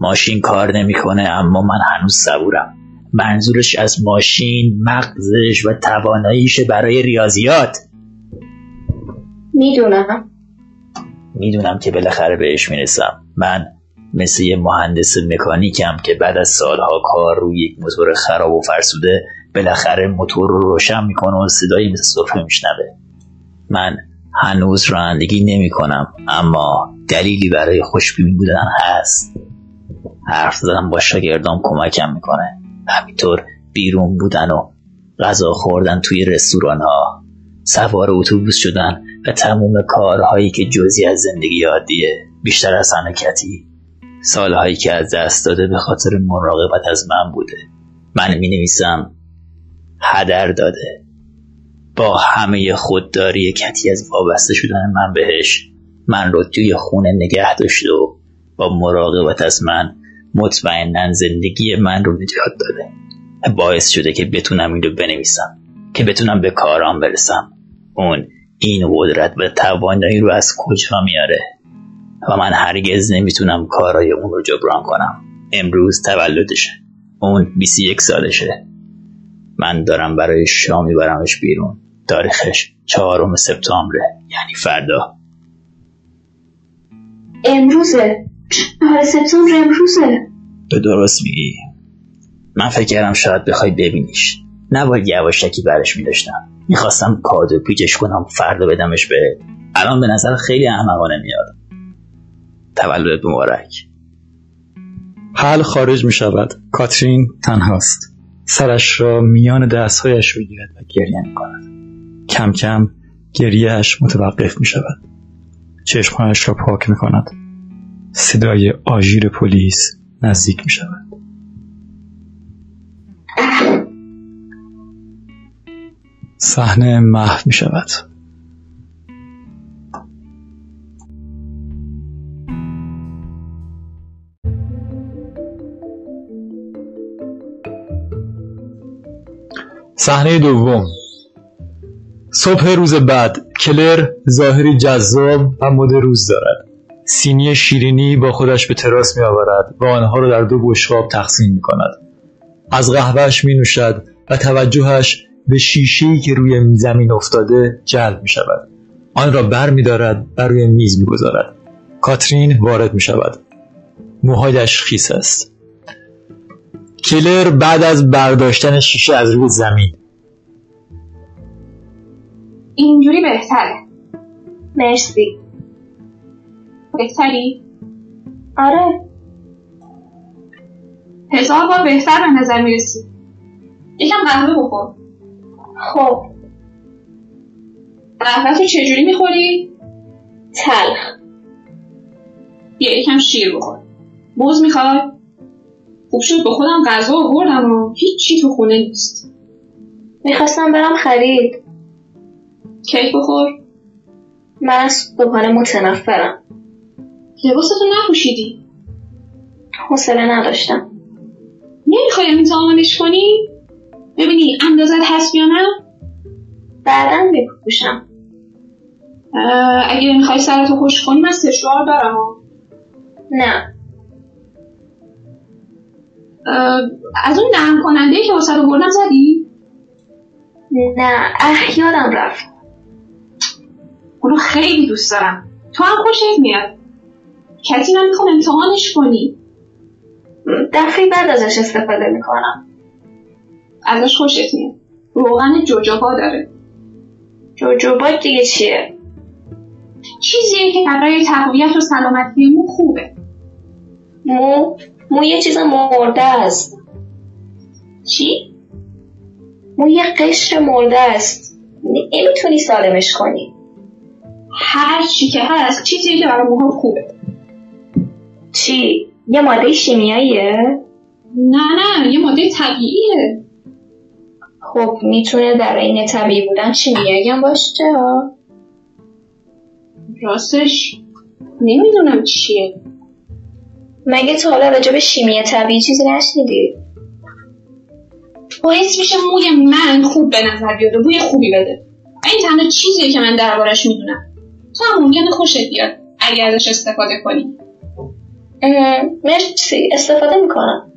ماشین کار نمی‌کنه اما من هنوز صبورم. منظورش از ماشین مغزش و تواناییش برای ریاضیات. می‌دونم. می‌دونم که بالاخره بهش می‌رسم. من مثل یه مهندس مکانیکم که بعد از سالها کار روی یک موتور خراب و فرسوده بالاخره موتور رو روشن می‌کنه و صدایی مثل سرفه میشنوه. من هنوز رانندگی نمی کنم اما دلیلی برای خوشبین بودن هست. حرف زدن با شاگردام کمکم می‌کنه. همینطور بیرون بودن و غذا خوردن توی رستوران ها سوار اتوبوس شدن و تموم کارهایی که جزی از زندگی عادیه بیشتر از حرکتی سالهایی که از دست داده به خاطر مراقبت از من بوده. من می نویسم هدر داده. با همه خودداری کتی از وابسته شدن من بهش من رو توی خونه نگه داشته و با مراقبت از من مطمئنا زندگی من رو نجات داده. باعث شده که بتونم این رو بنویسم. که بتونم به کارام برسم. اون این قدرت و توانایی رو از کجا میاره؟ و من هرگز نمی‌تونم کارای اون رو جبران کنم. امروز تولدشه. اون 21 سالشه. من دارم برای شام میبرمش بیرون. تاریخش چهارم سپتامبره یعنی فردا. امروزه. چهار سپتامبر امروزه. به درست میگی. من فکر کردم شاید بخوای ببینیش. نباید یواشکی برش میداشتم. می‌خواستم کادو پیچش کنم فردا بدمش به الان به نظر خیلی احمقانه میاد. تولد مبارک. حل خارج می شود کاترین تنهاست. سرش را میان دستهایش می‌گیرد و گریه می کند کم کم گریهش متوقف می شود چشمهایش را پاک می کند صدای آژیر پلیس نزدیک می شود صحنه محو می شود. صحنه دوم. صبح روز بعد کلر ظاهری جذاب و مد روز دارد. سینی شیرینی با خودش به تراس می آورد و آنها را در دو بشقاب تقسیم می کند. از قهوهش می نوشد و توجهش به شیشه‌ای که روی زمین افتاده جلب می شود آن را بر می دارد و روی میز می گذارد کاترین وارد می شود موهایش خیس است. کلر بعد از برداشتن شیشه از روی زمین. اینجوری بهتره مرسی. بهتری؟ آره. هزار بار بهتر به نظر می‌رسی. یکم قهوه بخور. خب. تو چجوری می‌خوری؟ تلخ. یه یکم شیر بخور. موز می‌خوای؟ خوب شد به خودم غذا آوردم و هیچی تو خونه نیست. می‌خواستم برم خرید. کیک بخور. من از صبحانه متنفرم لباستو نپوشیدی؟ حوصله نداشتم. نمی‌خوای امتحانش کنی؟ ببینی اندازت هست یا نه؟ بعدا بپوشم. اگه می‌خوای سرتو خوش کنی من سشوار دارم. نه. از اون نرم کننده که واسه رو بردم زدی؟ نه. اه یادم رفت. اونو خیلی دوست دارم. تو هم خوشت میاد. کسی من می‌خوام امتحانش کنی. دفعه بعد ازش استفاده می‌کنم. ازش خوشت میاد. روغن جوجوبا داره. جوجوبا دیگه چیه؟ چیزیه که برای تقویت و سلامتی مو خوبه. مو؟ مو یه چیز مرده است. چی؟ مو یه قشر مرده است. نمی‌تونی سالمش کنی. هر چی که هست چیزیه که برای موها خوبه. چی؟ یه ماده شیمیاییه؟ نه نه یه ماده طبیعیه. خب می‌تونه در این طبیعی بودن شیمیایی هم باشه؟ ها راستش نمی‌دونم چیه. مگه تا حالا راجع به شیمی طبیعی چیزی نشنیدی؟ باعث میشه موی من خوب به نظر بیاد و بوی خوبی بده. این تنها چیزیه که من دربارش می‌دونم. تو هم ممکنه خوشت بیاد اگه ازش استفاده کنی. مرسی. استفاده می‌کنم.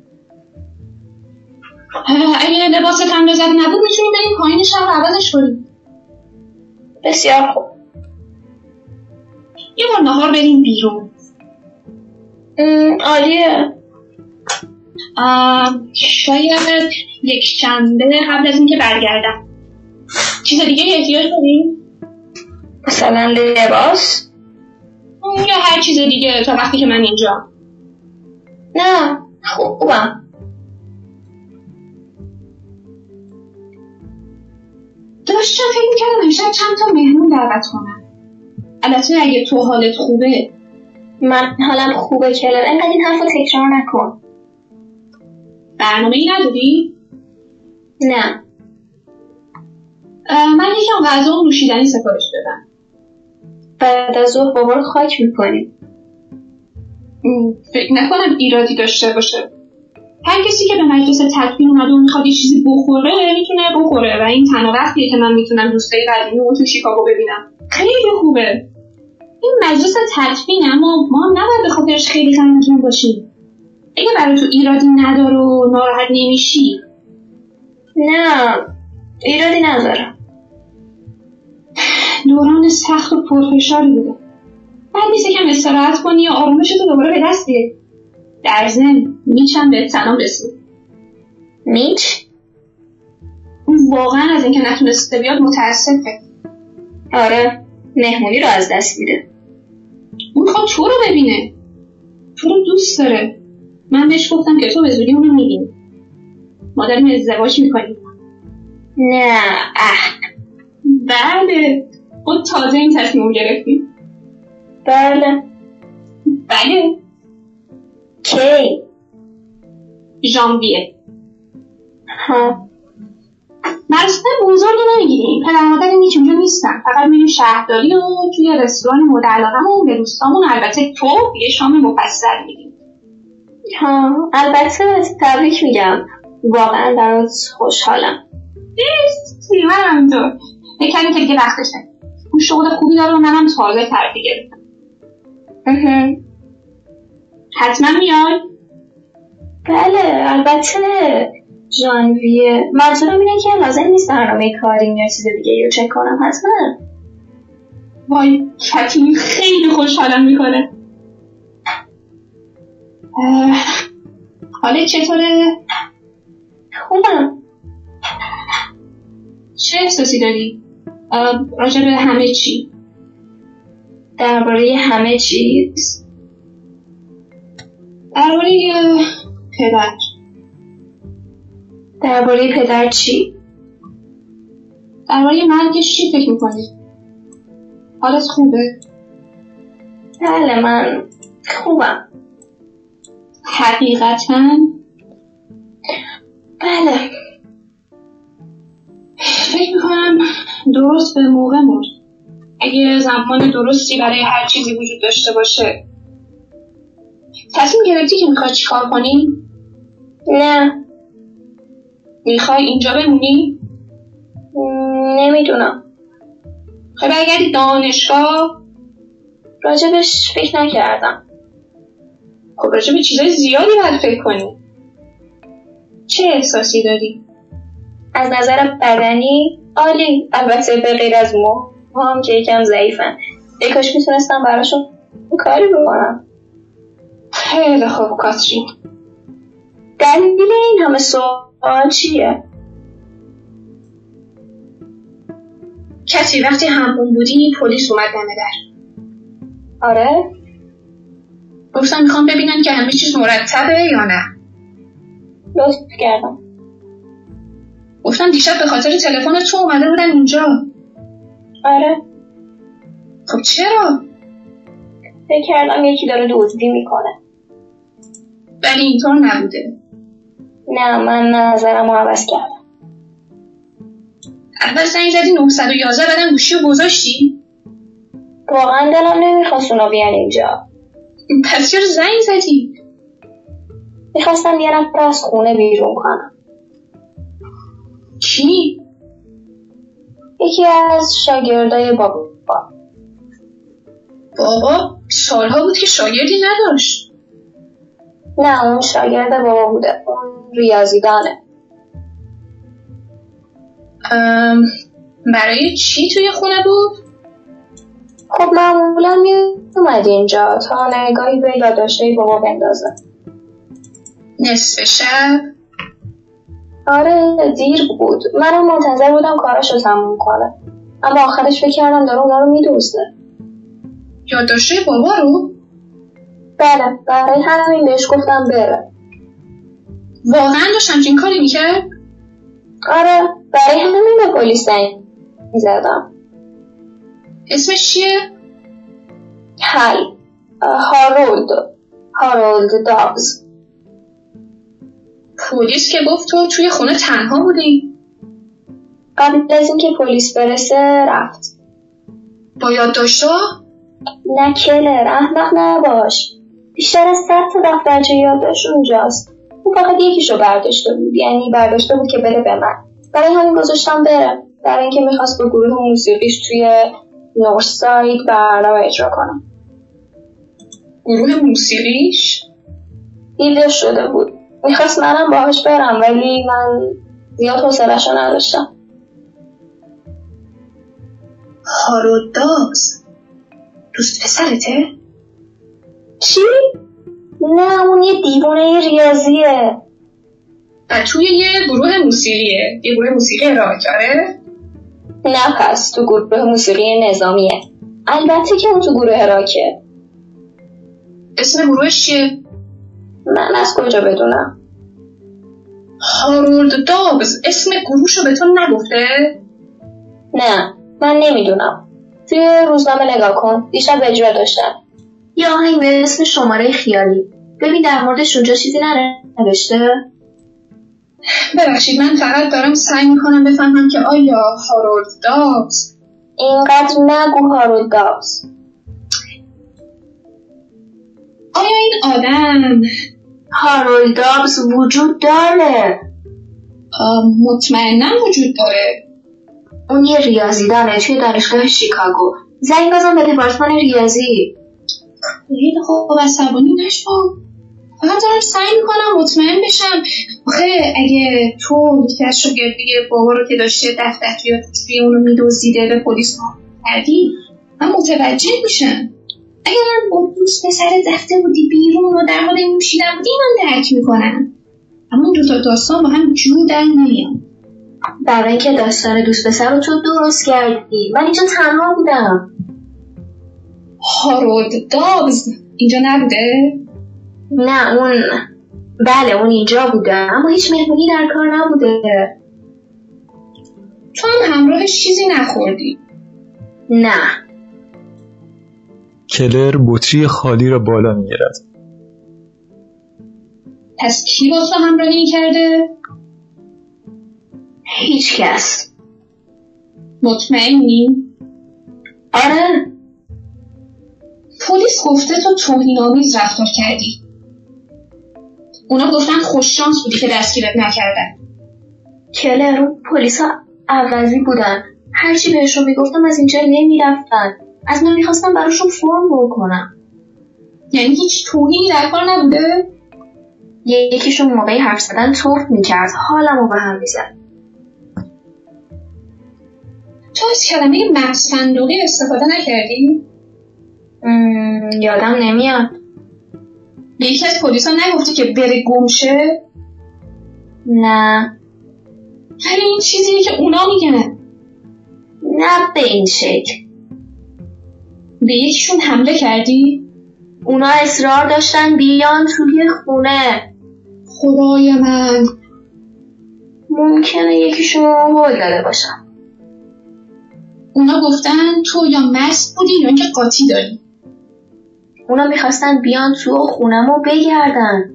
اگه لباست اندازت نبود می‌تونی بریم پایین شهر عوضش کنیم. بسیار خوب. یه بار نهار بریم بیرون. عالیه. شاید یک شنبه قبل از اینکه برگردم. چیز دیگه احتیاج داریم مثلا لباس؟ یا هر چیز دیگه تا وقتی که من اینجا. نه خوبم. داشتم فکر می‌کردم امشب چند تا مهمون دعوت کنم البته اگه تو حالت خوبه. من حالم خوبه کلر انقدر این حرف رو تکرار نکن. برنامه ای نداری؟ نه. من یکم غذا و نوشیدنی سفارش دادم. بعد از ظهر بابا رو خاک می‌کنیم فکر نکنم ایرادی داشته باشه. هر کسی که به مجلس تدفین اومده و می‌خواد یه چیزی بخوره می‌تونه بخوره. و این تنها وقتیه که من می‌تونم دوستای قدیمی رو تو شیکاگو ببینم. خیلی خوبه. این مجلس تدفین اما ما هم نباید به خاطرش خیلی غمگین باشیم. اگه برای تو ایرادی نداره و ناراحت نمیشی. نه ایرادی ندارم. دوران سخت و پرفشاری بوده. بعد نیست یکم استراحت کنی و آرامشتو دوباره به دست بیاری. در ضمن میچم به سلام رسید. میچ؟ اون واقعا از اینکه نتونسته بیاد متاسفه. آره مهمونی رو از دست میده. اون می‌خواد تو رو ببینه. تو رو دوست داره. من بهش گفتم که تو به زودی اونو می‌بینی ما داریم ازدواج می‌کنیم. نه اه. بله. خود تازه این تصمیم گرفتیم. بله. بله. کی؟ ژانویه. ها. مراسم بزرگی نمی‌گیریم پدر مادرم هیچ اونجا نیستن. فقط میریم شهرداری و توی رستوران مورد علاقمون به دوستامون. البته تو یه شام مفصل میدیم ها. البته تبریک میگم. واقعا برات خوشحالم. مرسی. من همینطور فکر کردیم که دیگه وقتشه. اون شغل خوبی داره و منم تازه ترفی گرفتم. اها. حتما میای. بله البته ژانویه منظورم اینه که لازم نیست برنامه کاریم یا چیز دیگه رو چک کنم حتما. وای کتیم خیلی خوشحالم می‌کنه. اه، حالت چطوره؟ خوبم. چه احساسی داری؟ راجع به همه چی؟ درباره همه چیز. درباره پدر. درباره پدر چی؟ درباره مرگش چی فکر می‌کنی؟ حالت خوبه؟ بله من خوبم. حقیقتا؟ بله. فکر می‌کنم درست به موقع مرد. اگه زمان درستی برای هر چیزی وجود داشته باشه. تصمیم گرفتی که می‌خوای چیکار کنی؟ نه. می‌خوای اینجا بمونی؟ نمی‌دونم. خب برگردی دانشگاه. راجبش فکر نکردم. خب راجع به چیزای زیادی باید فکر کنی. چه احساسی داری؟ از نظر بدنی عالی. البته به غیر از مو هم که یکم ضعیفن. ای کاش می‌تونستم براشون کاری بکنم. خیلی خوب کاترین. دلیل این همه سوال چیه؟ کسی وقتی همون بودی پلیس اومد دم در. آره؟ گفتم می‌خوام ببینم که همه چیز مرتبه یا نه. لطف کردم گفتم دیشب به خاطر تلفن تو اومده بودن اینجا آره. خب چرا؟ فکر کردم یکی داره دزدی می‌کنه. ولی اینطور نبوده. نه من نظرم رو عوض کردم. اول زنگ زدی 911 بعدم گوشی رو گذاشتی؟ واقعا دلم نمی‌خواست اونا بیان اینجا. پس چرا زنگ زدی؟ می‌خواستم یه نفر از خونه بیرون کنم. کی یکی از شاگردای بابا. بابا سالها بود که شاگردی نداشت. نه اون شاگرد بابا بوده. اون ریاضیدانه. برای چی توی خونه بود؟ خب معمولا می اومد اینجا تا نگاهی به یادداشتهای بابا بندازه. نصف شب؟ آره دیر بود. منم منتظر بودم کارش رو تموم کنه. اما آخرش فکر کردم داره اونا رو میدوزه. یادداشته بابا رو؟ بله برای همین بهش گفتم بره. واقعا داشت همچین کاری می‌کرد؟ آره برای همین به پلیس زنگ زدم اسمش چیه؟ هل هارولد. هارولد دابز پلیس که گفت تو توی خونه تنها بودی. قبل از اینکه پلیس برسه رفت. با یادداشتا نه کلر احمق نباش بیشتر از صد تا دفترچه یادداشت اونجاست. اون فقط یکیشو برداشته بود. یعنی برداشته بود که بره به من. برای همین گذاشتم بره برای اینکه می‌خواست با گروه موسیقیش توی نورث ساید برنامه اجرا کنم. گروه موسیقیش؟ دیده شده بود. می‌خواست منم باهاش برم ولی من زیاد حوصله‌شو نداشتم. هاروداز دوست پسرته؟ چی؟ نه اون یه دیوانه ریاضیه و توی یه گروه موسیقیه یه گروه موسیقی راک آره نه پس تو گروه موسیقی نظامیه البته که اون تو گروه راکه اسم گروهش چیه من از کجا بدونم هارولد دابز اسم گروهشو به تو نگفته نه من نمی‌دونم توی روزنامه نگاه کن دیشب اجرا داشتم یه آهنگ به اسم شماره خیالی ببین در موردش اونجا چیزی ننوشته؟ ببخشید من فقط دارم سعی می‌کنم بفهمم که آیا هارولد دابز اینقدر نگو هارولد دابز. آیا این آدم هارولد دابز وجود داره. مطمئنا وجود داره. اون یه ریاضیدانه توی دانشگاه شیکاگو. زنگ بزن به دپارتمان ریاضی. خیلی خوب عصبانی نشو فقط دارم سعی می‌کنم مطمئن بشم. آخه اگه تو یکی از شاگردی بابا رو که داشته دفتر توی اونو میدوزیده به پلیس کردی من متوجه میشم. اگر من با دوست پسر رفته بودی بیرون و در حال نوشیدن بودی من درک می‌کنم. اما این دوتا داستان با هم جور در نمیان. برای اینکه داستان دوست پسر رو تو درست کردی. من اینجا تنها بودم. هارولد دابز اینجا نبوده؟ نه اون بله اون اینجا بوده. اما هیچ مهمونی در کار نبوده. تو هم همراهش چیزی نخوردی. نه. کلر بطری خالی را بالا می‌گیرد. پس کی با تو همراهی کرده؟ هیچ کس. مطمئنی؟ آره. پلیس گفته تو توهین‌آمیز رفتار کردی. اونا گفتن خوششانس بودی که دستگیرت نکردن. کلر اون پلیس ها عوضی بودن. هرچی بهشون می‌گفتم از اینجا نمی‌رفتن. از من می‌خواستم براشون فرم پر کنم یعنی هیچ توهینی در کار نبوده؟ یکیشون موقعی حرف زدن توف می‌کرد. حالم رو به هم می‌زد. تو از کلمه مغز صندوقی استفاده نکردی؟ یادم نمیاد. به یکی از پلیسا نگفتی که بره گمشه؟ نه. ولی این چیزیه که اونا میگن. نه به این شکل. به یکیشون حمله کردی؟ اونا اصرار داشتن بیان توی خونه. خدای من. ممکنه یکیشون هول داده باشم اونا گفتن تو یا مست بودی یا اینکه قاطی داری. اونا می‌خواستن بیان تو خونم رو بگردن.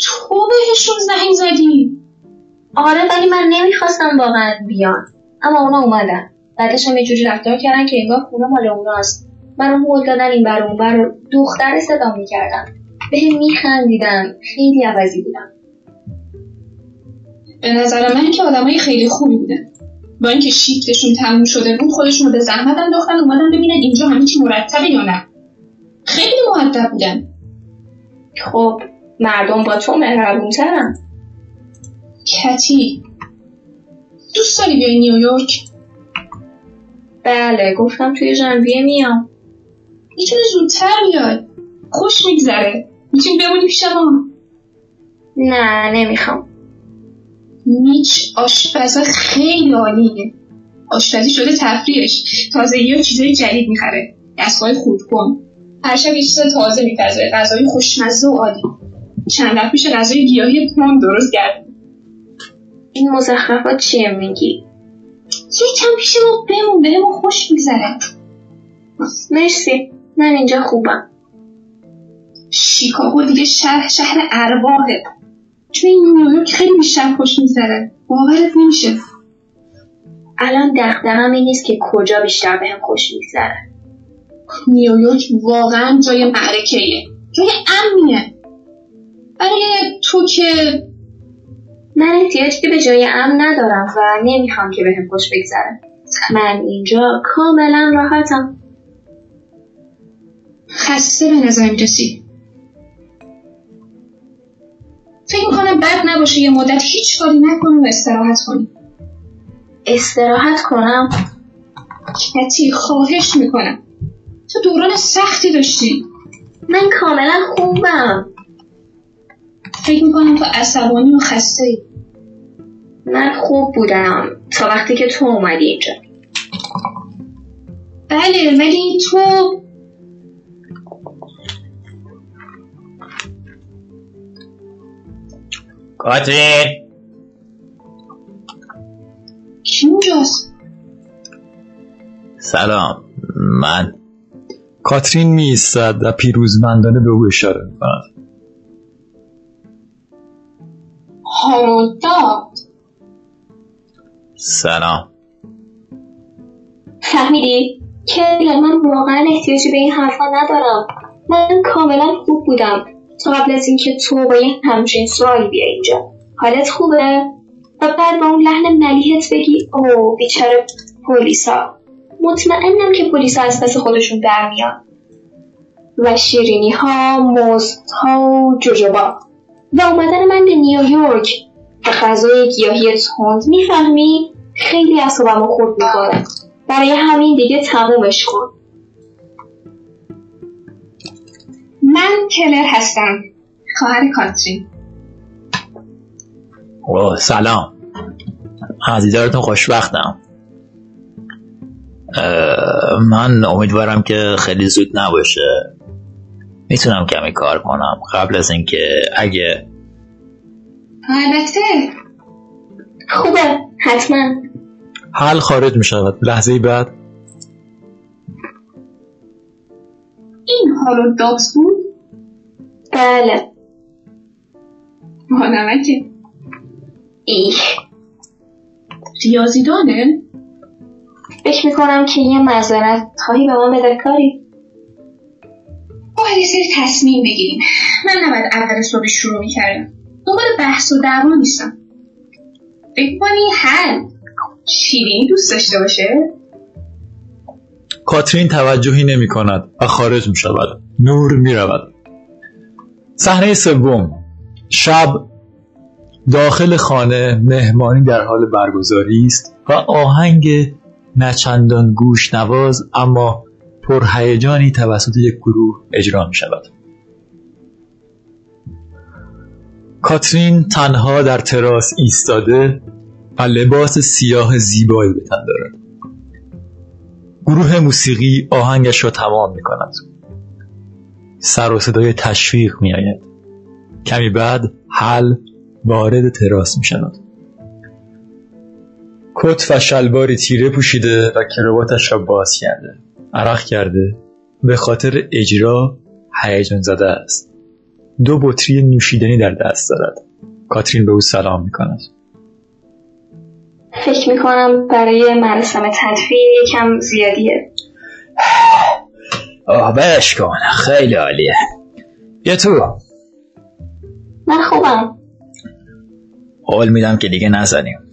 تو بهشون زنگ زدی. آره ولی من نمی‌خواستم واقعا بیان. اما اونا اومدن. بعدش هم یه جوری رفتار کردن که انگار خونه مال اوناست. منو هول دادن این بر اون بر دختر صدا می‌کردن. به میخندیدن. خیلی عوضی بودن. به نظر من که آدمای خیلی خوبی بودن. با اینکه شیفتشون تموم شده بود خودشون رو به زحمت انداختن اومدن ببینن اینجا همه چی مرتبه یا نه. خیلی معدب بودن. خب مردم با تو مهربونترن. کتی دوست داری بیای نیویورک؟ بله گفتم توی ژانویه میام. می‌تونه زودتر بیای خوش میگذره. می‌تونی بمونی پیش ما. نه نمی‌خوام. میچ آشپزا خیلی عالیه. آشپزی شده تفریحش. تازه یه چیزای جدید می‌خره. دستگاه خود کن هر شب یه چیز تازه میپزه غذای خوشمزه و عالی. چند وقت پیش غذای گیاهی پون درست کرد. این مزخرفات چیه میگی؟ یکم پیش ما بمون بهمون خوش میگذره. مرسی. من اینجا خوبم. شیکاگو دیگه شهر شهر ارواحه. توی نیویورک خیلی بیشتر خوش میگذره. باورت نمیشه. الان دقدقم این نیست که کجا بیشتر بهم خوش میگذره. نیویورک واقعا جای معرکهیه جای امنیه. برای تو که من احتیاجی به جای امن ندارم و نمی‌خوام که بهم خوش بگذره. من اینجا کاملا راحتم. خسته به نظر می‌رسی فکر می‌کنم بد نباشه یه مدت هیچ کاری نکنی و استراحت کنی. استراحت کنم؟ کتی خواهش می‌کنم. تو دوران سختی داشتی. من کاملا خوبم. فکر می‌کنم تو عصبانی و خسته ای من خوب بودم تا وقتی که تو اومدی اینجا. بله ولی تو کاترین کی اونجاست؟ سلام. من کاترین می ایستد و پیروزمندانه به او اشاره می کند سلام. فهمیدی؟ کل من واقعا احتیاجی به این حرفا ندارم. من کاملا خوب بودم. تا قبل از اینکه تو با یه همچین سوالی بیا اینجا. حالت خوبه؟ و بعد با اون لحن ملیحت بگی اوه بیچاره پلیسا. مطمئنم که پلیسا از پس خودشون در میان و شیرینی ها مزد ها و جوجوبا. و اومدن من به نیویورک. و غذای گیاهی تند. می‌فهمی؟ خیلی اصابمو خورد می‌کنه برای همین دیگه تمومش کن. من کلر هستم. خواهر کاترین. اوه سلام. از دیدارتون خوشبختم. من امیدوارم که خیلی زود نباشه. می‌تونم کمی کار کنم. قبل از اینکه اگه البته خوبه حتما. حل خارج می شود لحظه بعد. این هالو داکس بود؟ بله. با نمکه. ای ریاضیدانه؟ فکر می‌کنم که یه معذرت خواهی به من بده کاری؟ باید یه سری تصمیم بگیریم. من نباید اول صبح شروع می‌کردم. دنبال بحث و دعوا نیستم. فکر کنی حل شیرینی دوست داشته باشه؟ کاترین توجهی نمی کند و خارج می شود نور می رود صحنه سوم. شب داخل خانه مهمانی در حال برگزاری است و آهنگ نچندان گوش نواز اما پرهیجانی توسط یک گروه اجرا می شود کاترین تنها در تراس ایستاده و لباس سیاه زیبایی به تن دارد گروه موسیقی آهنگش را تمام می کند سر و صدای تشویق می آید کمی بعد حل وارد تراس می شود کت و شلواری تیره پوشیده و کرواتش را باز کرده. عرق کرده. به خاطر اجرا هیجان زده است. دو بطری نوشیدنی در دست دارد. کاترین به او سلام می کند فکر می‌کنم برای مراسم تدفین یکم زیادیه. آه برش کن. خیلی عالیه. بیا تو؟ من خوبم. قول میدم که دیگه نزنیم.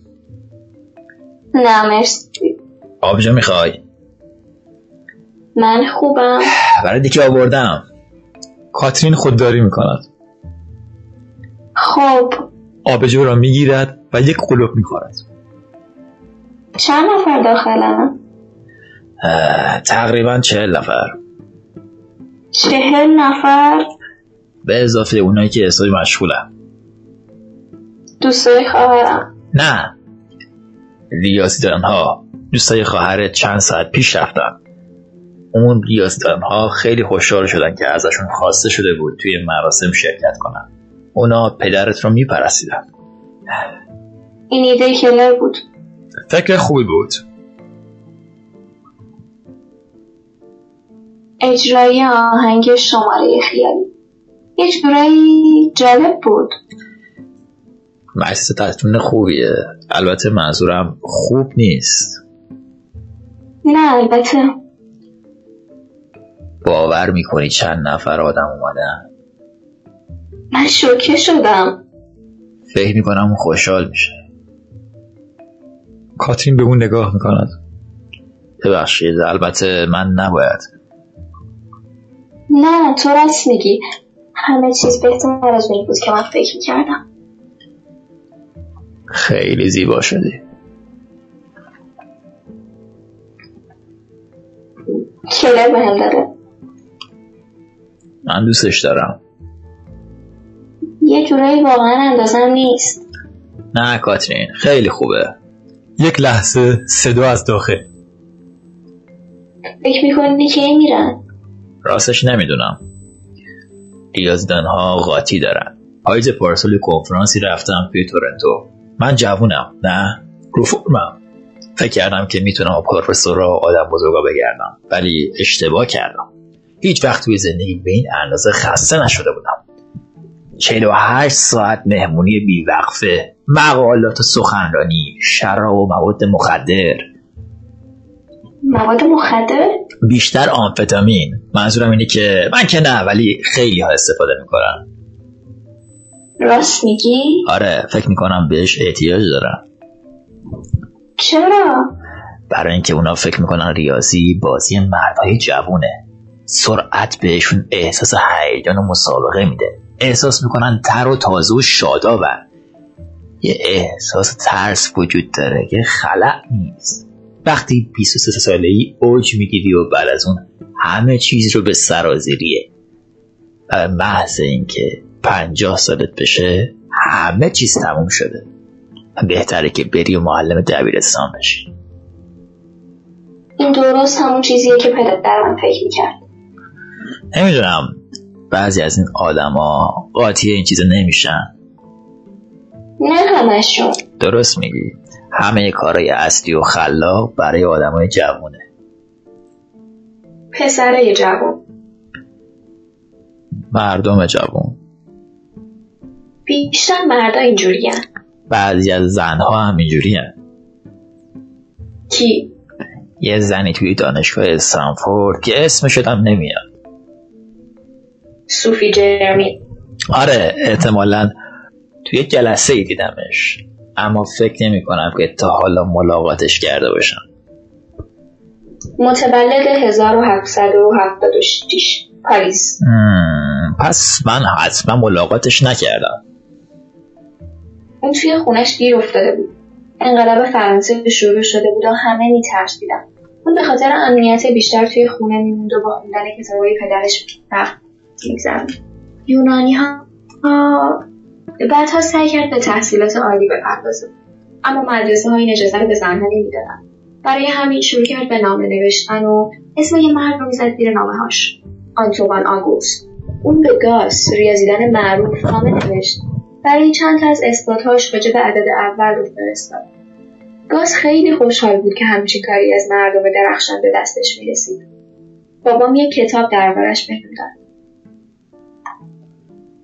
نه مرسی. آبجو می‌خوای؟ من خوبم. برای دیگه آوردم. کاترین خودداری می‌کند. خب. آبجو را می‌گیرد و یک قلوب می‌خورد. چند نفر داخلن؟ اه، تقریبا چهل نفر. چهل نفر؟ به اضافه اونایی که حسابی مشغولن. دوستای خواهرم. نه. ریاضیدان ها دوستای خواهرت چند ساعت پیش رفتن. اون ریاضیدان ها خیلی خوشحال شدن که ازشون خواسته شده بود توی مراسم شرکت کنن. اونا پدرت رو میپرستیدن. این ایده کلر بود. فکر خوبی بود. اجرای آهنگ شماره خیالی. یه جورایی جالب بود. مجلس تصمیم خوبیه. البته منظورم خوب نیست. نه البته. باور می‌کنی چند نفر آدم اومدن؟ من شوکه شدم. فکر می‌کنم اون خوشحال میشه. کاترین به اون نگاه می‌کند. ببخشید البته من نباید. نه تو راست میگی. همه چیز بهتر از اونی بود که من فکر می‌کردم. خیلی زیبا شدی. کلر بهم داده من دوستش دارم. یه جورایی واقعا اندازم نیست. نه کاترین خیلی خوبه. یک لحظه صدا از داخل. فکر می‌کنی که میرن؟ راستش نمی‌دونم. ریاضیدان ها قاطی دارن. پاییز پارسال کنفرانسی رفتم توی تورنتو. من جوونم نه؟ رو فرمم فکر کردم که می‌تونم پروفسورا آدم بزرگا بگردم ولی اشتباه کردم. هیچ وقت توی زندگی به این اندازه خسته نشده بودم. 48 ساعت مهمونی بیوقفه مقالات و سخنرانی شراب و مواد مخدر. مواد مخدر؟ بیشتر آمفتامین. منظورم اینه که من که نه ولی خیلی ها استفاده می‌کنن. راست میگی؟ آره فکر می‌کنم بهش احتیاج دارن چرا؟ برای اینکه اونا فکر می‌کنن ریاضی بازی مردهای جوونه. سرعت بهشون احساس هیجان و مسابقه میده. احساس می‌کنن تر و تازه و شادابن. یه احساس ترس وجود داره که خلع نیست. وقتی 23 ساله ای اوج می‌گیری و بعد از اون همه چیز رو به سرازیریه. و به محض اینکه پنجاه سالت بشه همه چیز تموم شده. بهتره که بری و معلم دبیرستان بشی. این درست همون چیزیه که پدر من فکر می‌کرد. نمی‌دونم. بعضی از این آدما قاطی این چیزا نمیشن. نه همشون. درست میگی. همه کارهای اصلی و خلاق برای آدمای جوونه. پسرای جوان مردم جوون. بیشتر مردا اینجورین بعضی از زنها هم اینجوری کی؟ یه زنی توی دانشگاه استنفورد که اسمش هم نمیاد. صوفی جرمین آره احتمالا توی جلسه ای دیدمش. اما فکر نمی کنم که تا حالا ملاقاتش کرده باشم. متولد 1776 پاریس. پس من حتما ملاقاتش نکردم. اون توی خونش گیر افتاده بود. انقلاب فرانسه شروع شده بود و همه میترسیدن. اون به خاطر امنیت بیشتر توی خونه میموند و با خوندن کتابای پدرش وقت میگذرد یونانی ها بعدها سعی کرد به تحصیلات عالی بپردازه. اما مدرسه ها این اجازه رو به زنها نمی‌دادن. برای همین شروع کرد به نامه نوشتن و اسم یه مرد رو می‌زد زیر نامه هاش آنتوان آگوست. اون به گاس ریاضیدن معروف نامه نوشت. برای چند تا از اثباتهاش راجع به عدد اول رو فرستاد. گاس خیلی خوشحال بود که همچین کاری از مردم درخشان به دستش می‌رسید. بابام یه کتاب دربارش بهم داد.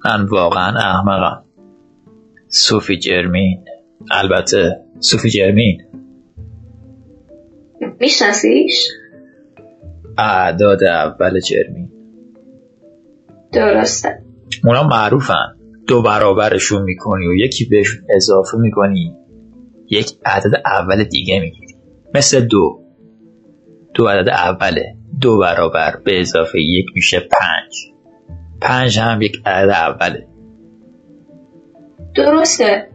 من واقعا احمقم. صوفی جرمین. البته صوفی جرمین. میشناسیش؟ اعداد اول جرمین. درسته. اونا معروفن. دو برابرشون می‌کنی و یکی بهشون اضافه می‌کنی یک عدد اول دیگه می‌گیری. مثل دو. دو عدد اوله. دو برابر به اضافه یک میشه پنج. پنج هم یک عدد اوله. درسته.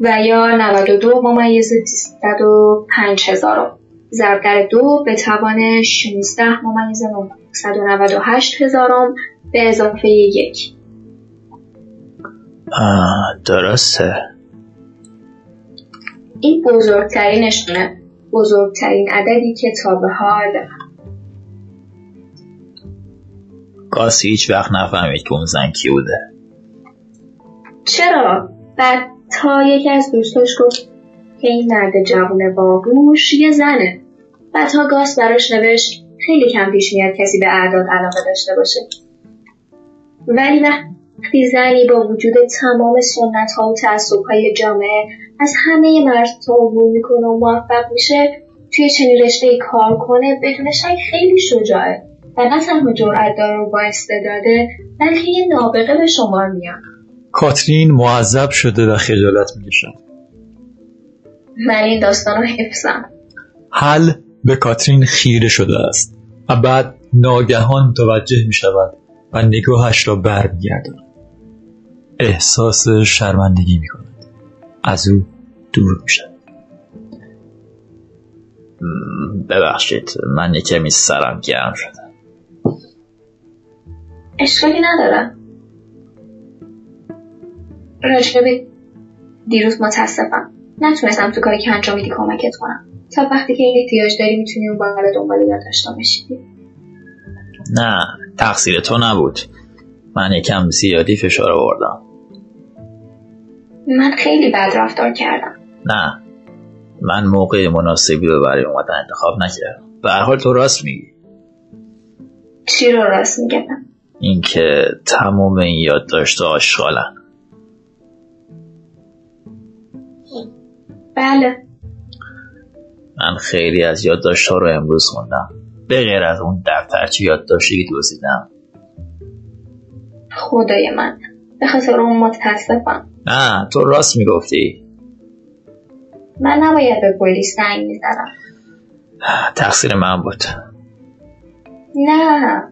و یا 92 ممیز 305 هزارم ضرب در دو به توان 16 ممیز 998 هزارم به اضافه یک. آه درسته. این بزرگترینشونه بزرگترین عددی که تا به حال قاسی هیچ وقت نفهمید که اون زن کی بوده. چرا؟ بعد تا یکی از دوستاش گفت که این مرد جوون باهوش یه زنه. و تا گاس براش نوشت خیلی کم پیش میاد کسی به اعداد علاقه داشته باشه. ولی وقتی زنی با وجود تمام سنت ها و تعصب های جامعه از همه مرزها عبور می‌کنه و موفق میشه توی چنین رشته کار کنه بدون شک خیلی شجاعه و نه تنها جرأت داره و با استعداده بلکه یه نابغه به شمار میاد. کاترین معذب شده و خجالت می‌کشد. من این داستان رو حفظم. حل به کاترین خیره شده است و بعد ناگهان متوجه می شود و نگاهش را برمیگرداند. احساس شرمندگی می کند از او دور می شود ببخشید من یه کمی سرم گرم شده. اشکالی ندارم. راجبه دیروز متاسفم. نتونستم تو کاری که انجام میدی کمکت کنم. تا وقتی که این احتیاج داری می‌تونی اون بالا دنبال یادداشتا بشی نه تقصیر تو نبود. من یکم زیادی فشار آوردم. من خیلی بد رفتار کردم. نه. من موقع مناسبی رو برای اومدن انتخاب نکردم. به هر حال تو راست میگی. چی رو راست میگم؟ اینکه تمام این یادداشت آشغالن. بله. من خیلی از یادداشت ها رو امروز خوندم. به غیر از اون دفترچه یادداشتی که دزدیدم. خدای من. به خاطر اون متاسفم. نه تو راست می‌گفتی. من نباید به پلیس زنگ می‌زدم تقصیر من بود. نه.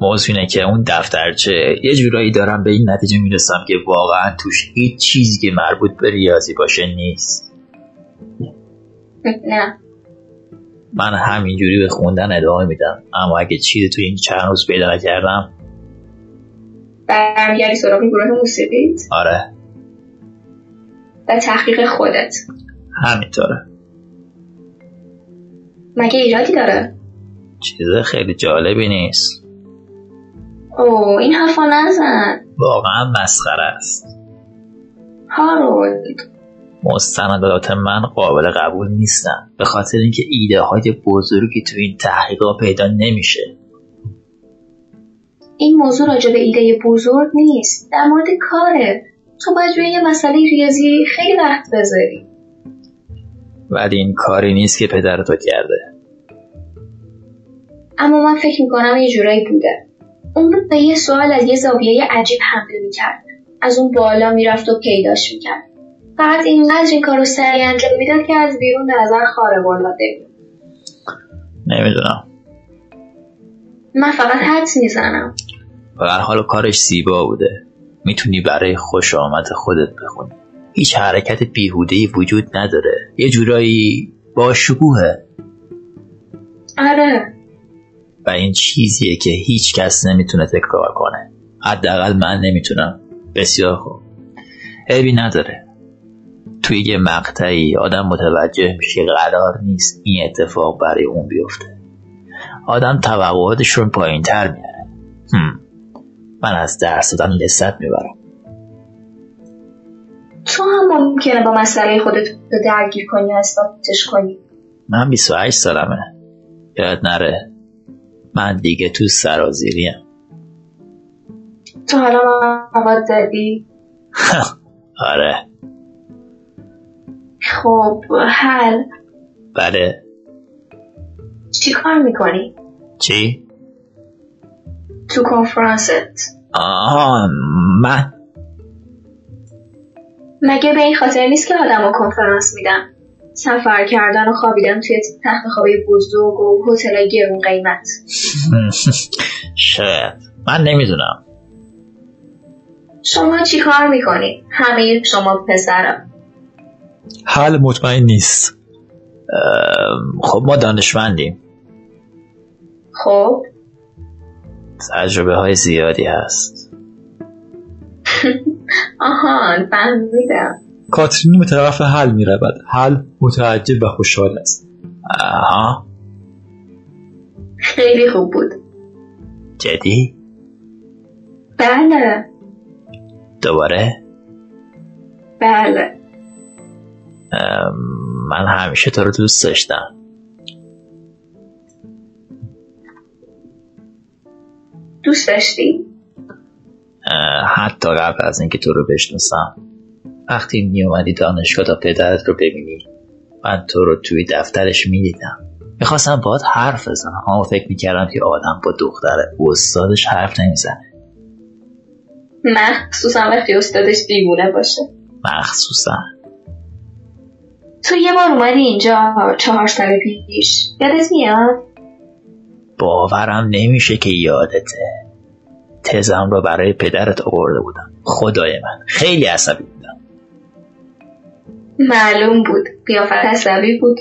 موضوع اینه که اون دفترچه یه جورایی دارم به این نتیجه می‌رسم که واقعا توش هیچ چیزی که مربوط به ریاضی باشه نیست. نه. من همینجوری به خوندن ادامه میدم. اما اگه چیزی توی این چند روز پیدا نکردم. برمیگردی سراغ گروه موسیقیت آره. و تحقیق خودت. همینطوره. مگه ایرادی داره؟ چیز خیلی جالبی نیست. او این حرفا نزن. واقعا مسخره است. هارولد مستندات من قابل قبول نیستن. به خاطر اینکه ایده های بزرگی تو این تحقیقات پیدا نمیشه. این موضوع راجع به ایده بزرگ نیست. در مورد کاره. تو باید روی یه مسئله ریاضی خیلی وقت بذاری. ولی این کاری نیست که پدر تو کرده. اما من فکر می‌کنم یه جورایی بوده. اون به یه سوال از یه زاویه عجیب حمله می‌کرد. از اون بالا می‌رفت و پیداش می‌کرد. فقط اینقدر این کار رو سریع انجام می‌داد که از بیرون نظر خارق العاده بود. نمی‌دونم. من فقط حدس می‌زنم. و هر حال کارش زیبا بوده. می‌تونی برای خوش آمد خودت بخونی. هیچ حرکت بیهودهی وجود نداره. یه جورایی با شکوهه آره. و این چیزیه که هیچ کس نمی‌تونه تکرار کنه. حداقل من نمی‌تونم. بسیار خوب. عیبی نداره. توی یه مقطعی آدم متوجه میشه قرار نیست این اتفاق برای اون بیفته. آدم توقعاتش رو پایین تر میاره هم. من از درس دادن لذت می‌برم. تو هم ممکنه با مسئله خودت رو درگیر کنی و اثباتش کنی. من 28 سالمه. یاد نره. من دیگه تو سرازیریم. تو حالا مواد آره. خب حل. بله. چی کار می‌کنی؟ چی؟ تو کنفرانست. آها من. مگه به این خاطر نیست که آدم کنفرانس میدن سفر کردن و خوابیدن توی تخت خوابی بزرگ و هتل گرون قیمت. شاید. من نمی‌دونم. شما چی کار می‌کنید؟ همه شما پسرم. حل مطمئن نیست. خب ما دانشمندیم. خب. تجربه های زیادی هست. آهان فهمیدم کاترین به طرف حل می رود حل متعجب و خوشحال است. آها. خیلی خوب بود. جدی؟ بله. دوباره؟ بله. من همیشه تو رو دوست داشتم. دوست داشتی؟ حتی قبل از اینکه تو رو بشناسم. وقتی می اومدی دانشگاه تا پدرت رو ببینی من تو رو توی دفترش می‌دیدم. می‌خواستم باید حرف بزنم اما فکر می‌کردم که آدم با دختر استادش حرف نمی‌زنه. مخصوصا وقتی استادش دیوونه باشه. مخصوصا. تو یه بار اومدی اینجا چهار سال پیش یادت میاد؟ باورم نمیشه که یادته تزم رو برای پدرت آورده بودم. خدای من خیلی عصبی بودم. معلوم بود. قیافت عصبی بود.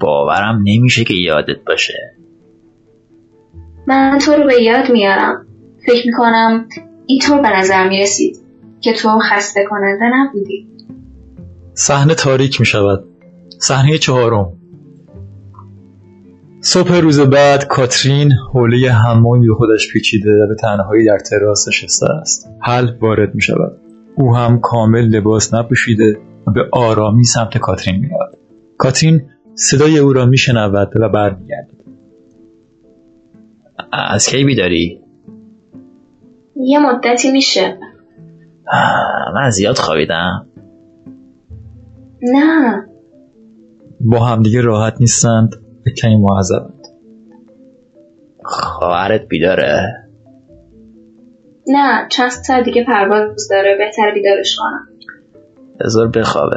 باورم نمیشه که یادت باشه. من تو رو به یاد میارم. فکر می‌کنم اینطور به نظر می‌رسید که تو خسته کننده نبودی. صحنه تاریک می شود. صحنه چهارم. صبح روز بعد کاترین حوله حمامی به خودش پیچیده و به تنهایی در تراس نشسته است. حل وارد می شود. او هم کامل لباس نپوشیده و به آرامی سمت کاترین می رود. کاترین صدای او را می شنود و برمیگردد. از کی بیداری؟ یه مدتی میشه. من زیاد خوابیدم. نه. با همدیگه راحت نیستند. و کمی معذبند خواهرت بیداره؟ نه چند ساعت دیگه پرواز داره. بهتر بیدارش کنم. بذار بخوابه.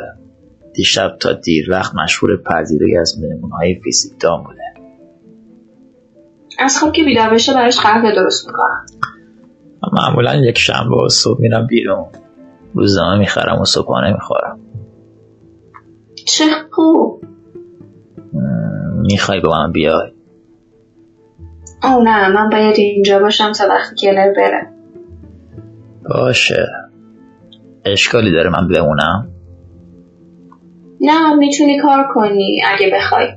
دیشب تا دیر وقت مشهور پذیرایی از مهمون های فیزیک دام بوده. از خواب که بیدار بشه براش قهوه درست می‌کنم. معمولا یک شنبه و صبح میرم بیرون. روزنامه می‌خرم و صبحانه می‌خورم. چه خوب می‌خوای با من بیای؟ او نه من باید اینجا باشم تا وقتی کلر بره. باشه. اشکالی داره من بمونم؟ نه می‌تونی کار کنی اگه بخوای.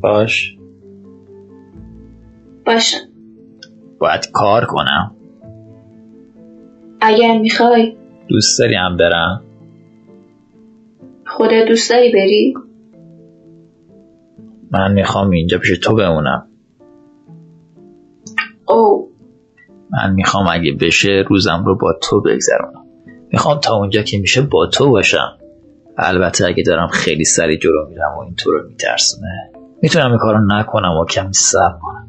باش. باشه. باید کار کنم. اگر می‌خوای. دوست داری هم برم؟ خودت دوست داری بری؟ من می‌خوام اینجا پیش تو بمونم. او من می‌خوام اگه بشه روزم رو با تو بگذرونم. می‌خوام تا اونجا که میشه با تو باشم. البته اگه دارم خیلی سری جلو میرم و این تو رو میترسونه. می‌تونم این کارو نکنم و کمی صبر کنم.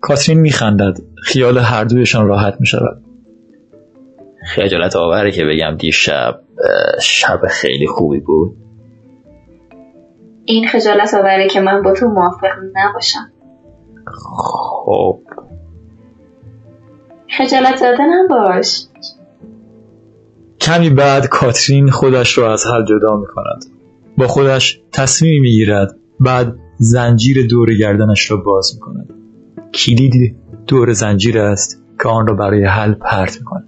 کاترین میخندد. خیال هر دویشان راحت می‌شود. خجالت آوره که بگم دیشب شب خیلی خوبی بود. این خجالت آوره که من با تو موافق نباشم. خب. خجالت زده نباش کمی بعد کاترین خودش را از حل جدا می کند با خودش تصمیمی می گیرد بعد زنجیر دور گردنش را باز می کند کلید دور زنجیر است که آن را برای حل پرت می کند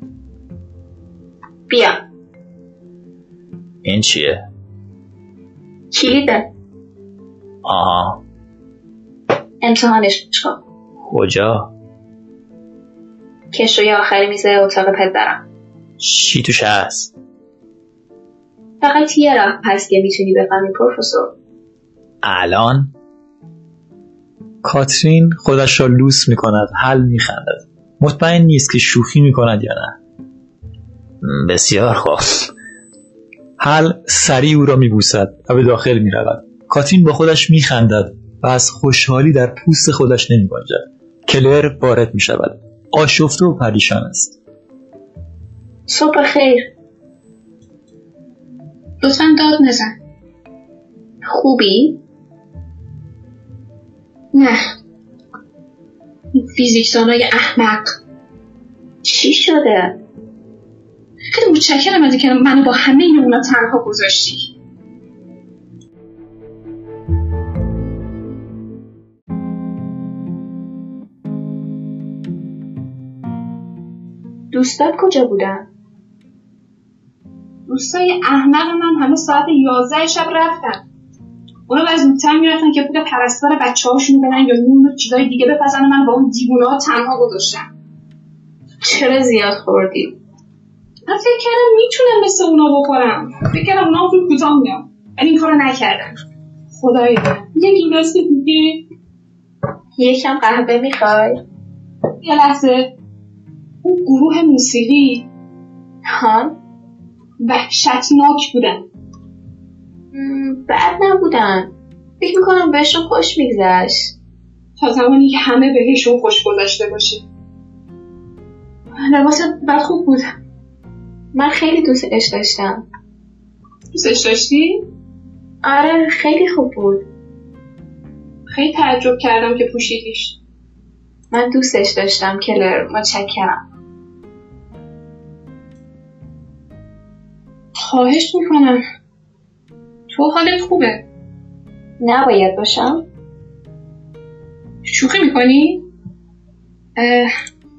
بیا. این چیه؟ کلیده آها امتحانش کن کجا؟ کش روی آخری میزه اتاق پدرم چی توش هست؟ فقط یه راه هست که می‌تونی بفهمی پروفسور الان؟ کاترین خودش را لوس می کند حل می خندد مطمئن نیست که شوخی می کند یا نه بسیار خوب حل سریع او را می بوسد و به داخل می رود کاترین با خودش می خندد و از خوشحالی در پوست خودش نمی گنجد کلر وارد می شود آشفته و پریشان است. صبح خیر لطفا داد نزن. خوبی؟ نه. فیزیکدانای احمق. چی شده؟ خیلی متشکرم از اینکه منو با همه این اونا تنها گذاشتی دوستات کجا بودن؟ دوستای احمق من همه ساعت 11 شب رفتن اونا باید زودتر می‌رفتن که پول پرستار بچه هاشون بدن یا نون چیزای دیگه بپزن من با اون دیوونه ها تنها گذاشتم چرا زیاد خوردی؟ من فکر کردم می‌تونم مثل اونا بخورم. فکر کردم اونا زود کوتاه میام ولی این کارو نکردم. خدای یه گیلاس دیگه یکم قهوه می‌خوای؟ یه لحظه. اون گروه موسیقی. ها؟ وحشتناک بودن. بد نبودن. فکر می‌کنم بهشون خوش میگذشت. تا زمانی که همه بهشون خوش گذشته باشه. لباست بد خوب بود. من خیلی دوستش داشتم. دوستش داشتی؟ آره خیلی خوب بود. خیلی تعجب کردم که پوشیدیش. من دوستش داشتم کلر متشکرم. خواهش می‌کنم. تو حالت خوبه. نباید باشم. شوخی می‌کنی؟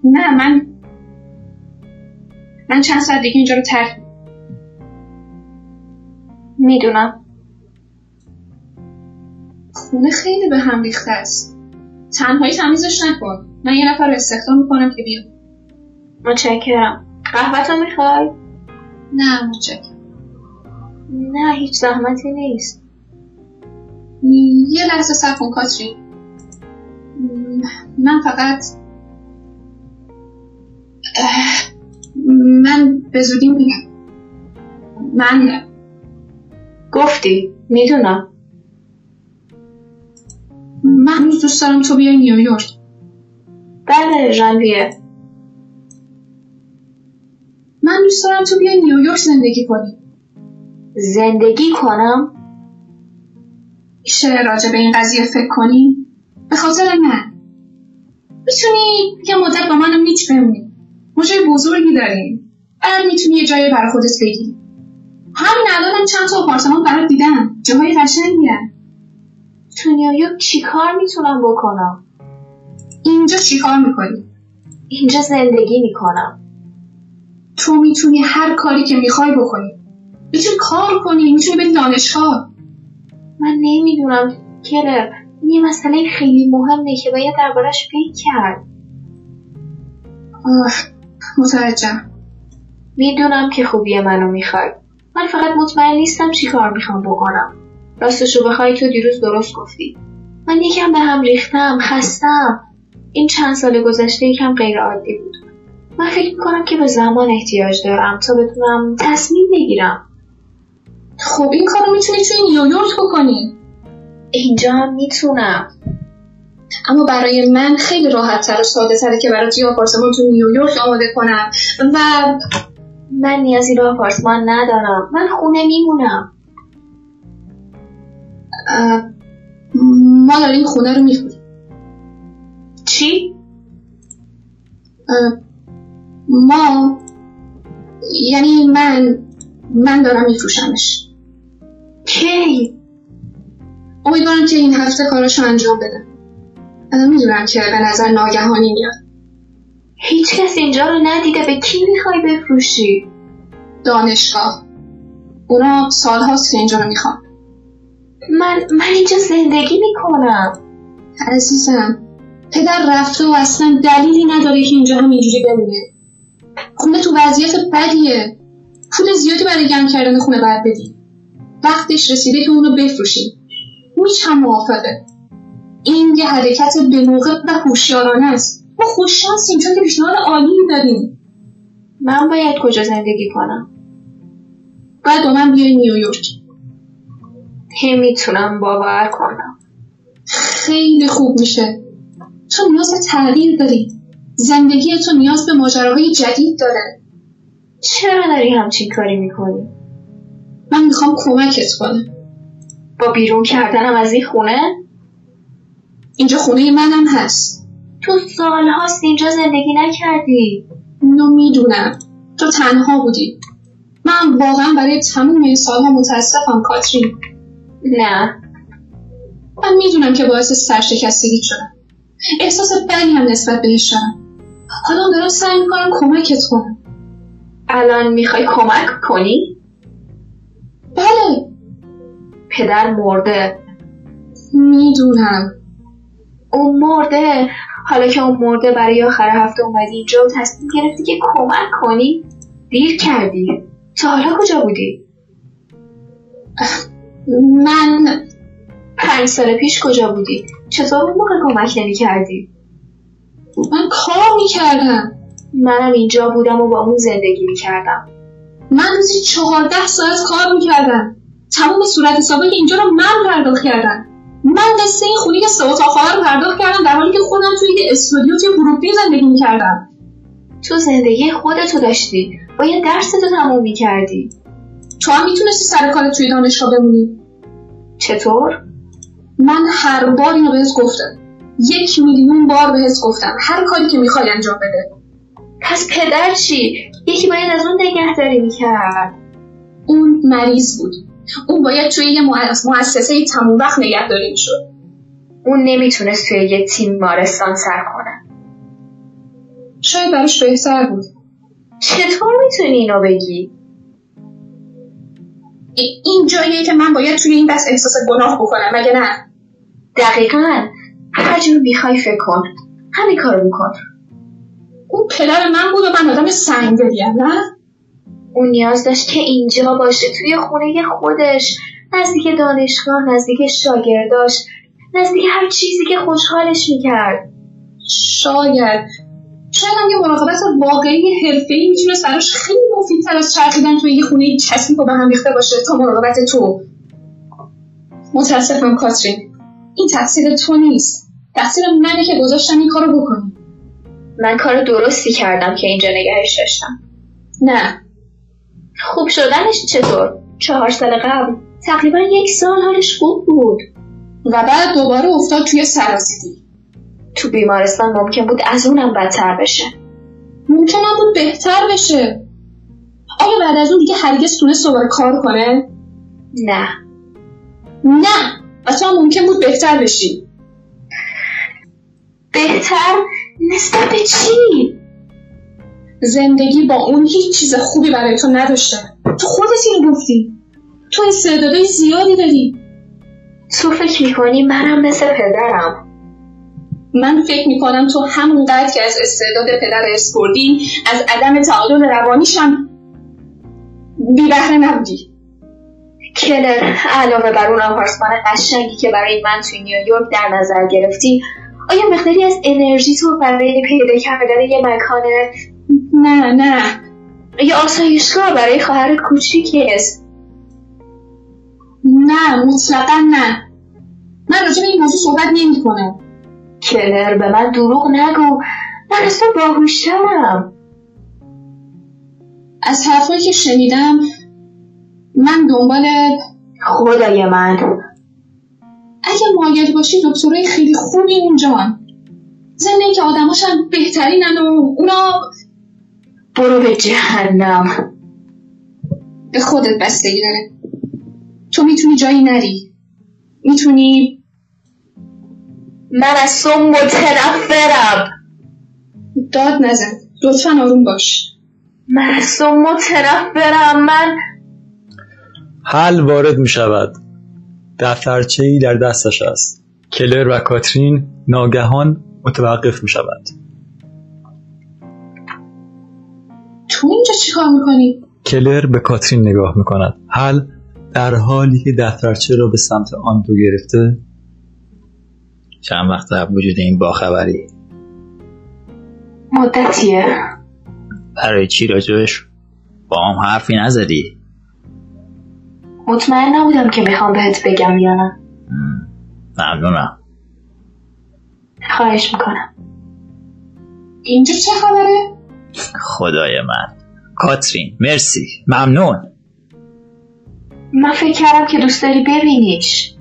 نه من من چند ساعت دیگه اینجا رو ترک می‌دونم. خونه خیلی به هم ریخته است. تنهایی تمیزش نکن. من یه نفر رو استخدام می‌کنم که بیاد متشکرم. قهوه می‌خوای؟ نه متشکرم. نه هیچ زحمتی نیست. یه لحظه صبر کن کاترین. من فقط اه، من به زودی میگم. من گفتی می‌دونم. من هنوز دوست دارم تو بیای نیویورک. بله ژانویه. من دوست دارم تو بیای نیویورک زندگی کنی. زندگی کنم؟ میشه راجع به این قضیه فکر کنی؟ به خاطر من. می‌تونی یه مدت با من میچ بمونی. ما جای بزرگی داریم. بعد می‌تونی یه جایی برای خودت بگیری همین الانم چند تا آپارتمان برات دیدم. جاهای قشنگی تو نیویورک چی کار می‌تونم بکنم؟ اینجا چیکار می‌کنی؟ اینجا زندگی می‌کنم. تو می‌تونی هر کاری که می‌خوای بکنی. می‌تونی کار کنی می‌تونی بری دانشگاه. من نمی‌دونم کلر این یه مسئله خیلی مهمه که باید دربارش فکر کرد. آه، متوجهم. می‌دونم که خوبی منو می‌خوای من فقط مطمئن نیستم چی کار می‌خوام بکنم. راستشو بخوای تو دیروز درست گفتی. من یکم به هم ریختم خستم. این چند سال گذشته یکم غیر عادی بود. من فکر می‌کنم که به زمان احتیاج دارم تا بتونم تصمیم بگیرم. خب این کارو می‌تونی توی نیویورک بکنی. اینجا هم می‌تونم. اما برای من خیلی راحت تر و ساده تره که برای توی آپارتمان تو نیویورک آماده کنم. و من نیازی به آپارتمان ندارم. من خونه میمونم. ما داریم خونه رو می‌خوریم چی؟ ما یعنی من من دارم میفروشمش. کی؟ امیدوارم که این هفته کاراشو انجام بدم. می‌دونم که به نظر ناگهانی میاد. هیچ کس اینجا رو ندیده. به کی می‌خوای بفروشی؟ دانشگاه. اونا سالهاست که اینجا رو می‌خوان. من من اینجا زندگی می‌کنم. عزیزم پدر رفته و اصلا دلیلی نداره که اینجا هم اینجوری بمونه. خونه تو وضعیت بدیه. پول زیادی برای گرم کردن خونه باید بدی. وقتش رسیده که اونو بفروشیم میش هم موافقه. این یه حرکت به موقع و هوشیارانه است. ما خوششانسیم چون که پیشنهاد عالی داریم. من باید کجا زندگی کنم؟ باید با من بیای نیویورک. نمی‌تونم باور کنم. خیلی خوب میشه. تو نیاز به تغییر داری. زندگی تو نیاز به ماجراهای جدید داره. چرا داری همچین کاری می‌کنی؟ من می‌خوام کمکت کنم. با بیرون کردنم از این خونه؟ اینجا خونه منم هست. تو سالهاست اینجا زندگی نکردی؟ اینو می‌دونم. تو تنها بودی. من واقعا برای تموم این سالها متاسفم کاترین. نه. من می‌دونم که باعث سرشکستگی شدم احساس بدی هم نسبت بهش دارم حالا دارم سعی می‌کنم کمکت کنم. الان می‌خوای کمک کنی؟ بله. پدر مرده. می‌دونم. اون مرده. حالا که اون مرده برای آخر هفته اومدی اینجا و تصمیم گرفتی که کمک کنی؟ دیر کردی. تا حالا کجا بودی؟ من پنج سال پیش کجا بودی؟ چطور اون موقع کمک نمی کردی من کار می‌کردم. منم اینجا بودم و با اون زندگی می کردم من روزی چهارده ساعت کار می‌کردم. تمام صورت حسابای اینجا رو من پرداخت کردم. من قصه این خونه سه اتاق رو پرداخت کردم در حالی که خودم توی یه استودیو توی بروکلین زندگی می‌کردم. تو زندگی خودتو داشتی. باید درستو تموم می کردی تو هم می‌تونستی سر کارت توی دانشگاه بمونی؟ چطور؟ من هر بار اینو بهت گفتم. یک میلیون بار بهت گفتم. هر کاری که می‌خوای انجام بده. پس پدر چی؟ یکی باید از اون نگهداری می‌کرد. اون مریض بود. اون باید توی یه مؤسسه تموم وقت نگهداری می‌شد. اون نمی‌تونست توی یه تیم مارستان سر کنه. شاید براش بهتر بود. چطور می‌تونی اینو بگی؟ این جاییه که من باید توی این بس احساس گناه بکنم مگه نه؟ دقیقا. هر جور می‌خوای فکر کن. همین کارو بکن. اون پدر من بود و من آدم سنگدلیم نه؟ اون نیاز داشت که اینجا باشه. توی خونه خودش نزدیک دانشگاه نزدیک شاگرداش نزدیک هر چیزی که خوشحالش می‌کرد. شاید شاید هم یه مراقبت واقعی حرفه‌ای می‌تونه براش خیلی مفیدتر از چرخیدن توی یه خونه چسبی و به هم ریخته باشه تا مراقبت تو. متاسفم کاترین. این تقصیر تو نیست. تقصیر منه که گذاشتم این کارو بکنی من کار درستی کردم که اینجا نگهش داشتم. نه. خوب شدنش چطور؟ چهار سال قبل. تقریبا یک سال حالش خوب بود. و بعد دوباره افتاد توی سرازیری تو بیمارستان ممکن بود از اونم بدتر بشه. ممکن بود بهتر بشه. آیا بعد از اون دیگه هرگز تونست دوباره کار کنه؟ نه. نه. و تو ممکن بود بهتر بشی بهتر نسبت به چی؟ زندگی با اون هیچ چیز خوبی برای تو نداشته تو خودت اینو گفتی. تو استعدادای زیادی داری. تو فکر می‌کنی منم مثل پدرم؟ من فکر می‌کنم تو همونقدر که از استعداد پدر اسپوردی از عدم تعادل روانیشم بی بهره نبودی. کلر علاوه بر اون آپارتمان قشنگی که برای من توی نیویورک در نظر گرفتی آیا مقداری از انرژی تو برای پیدا کردن یه مکان نه نه. یا آسایشگاه برای خواهر کوچیکت نه مطلقا نه. من راجع به این موضوع صحبت نمی کنم کلر به من دروغ نگو. من تو باهوشترم از حرفایی که شنیدم من دنبال خدای من. اگه مایل باشی دکترای خیلی خوبی اونجان زنده که آدماشم بهترینن و اونا برو به جهنم. به خودت بستگی داره. تو می‌تونی جایی نری. می‌تونی من از تو متنفرم داد نزن. لطفا آروم باش. من از تو متنفرم من حل وارد می شود دفترچه ای در دستش است. کلر و کاترین ناگهان متوقف می شود تو اینجا چیکار می‌کنی؟ کلر به کاترین نگاه می کند حل در حالی که دفترچه را به سمت آن دو گرفته چند وقت قبل وجود این باخبری. مدتیه. برای چی راجبش با هم حرفی نزدی؟ مطمئن نبودم که می‌خوام بهت بگم یا نه. ممنونم. خواهش می‌کنم. اینجا چه خبره؟ خدای من. کاترین مرسی. ممنون. من فکر کردم که دوست داری ببینیش.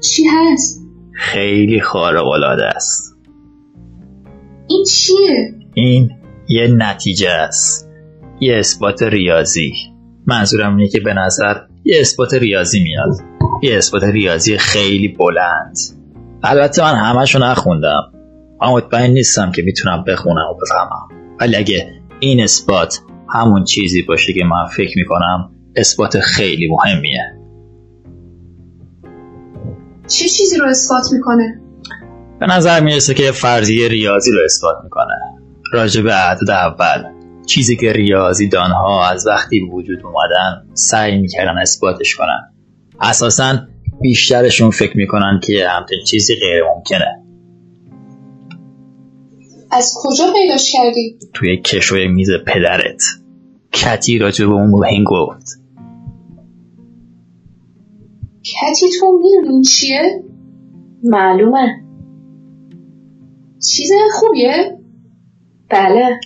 چی هست؟ خیلی خارق العاده است. این چیه؟ این یه نتیجه است. یه اثبات ریاضی. منظورم اینه که به نظر یه اثبات ریاضی میاد. یه اثبات ریاضی خیلی بلند. البته من همشو نخوندم. من مطمئن نیستم که می‌تونم بخونم و بفهمم. ولی اگه این اثبات همون چیزی باشه که من فکر می‌کنم اثبات خیلی مهمیه. چه چیزی رو اثبات می‌کنه؟ به نظر می‌رسه که فرضیه ریاضی رو اثبات می‌کنه. راجع به اعداد اول چیزی که ریاضی دانها از وقتی به وجود اومدن سعی می‌کردن اثباتش کنن. اساسا بیشترشون فکر می‌کنن که همچین چیزی غیر ممکنه از کجا پیداش کردی؟ توی کشوی میز پدرت. کتی راجع به اون بهین گفت. کتی تو می‌دونی این چیه؟ معلومه. چیز خوبیه؟ بله.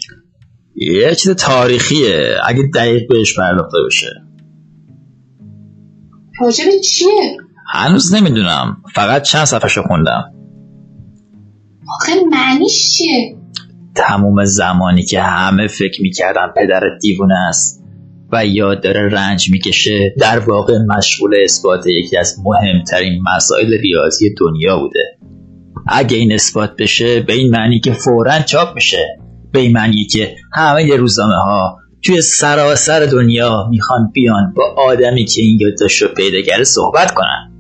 یه چیز تاریخیه. اگه دقیق بهش پرداخته بشه. راجب چیه؟ هنوز نمی‌دونم. فقط چند صفحه خوندم. آخه معنیش چیه؟ تموم زمانی که همه فکر می‌کردن پدرت دیوونه است و یاد داره رنج می‌کشه در واقع مشغول اثبات یکی از مهمترین مسائل ریاضی دنیا بوده. اگه این اثبات بشه به این معنی که فورا چاپ میشه. به این معنی که همه روزنامه ها توی سراسر دنیا می‌خوان بیان با آدمی که این یادداشت رو پیدا کرده صحبت کنن.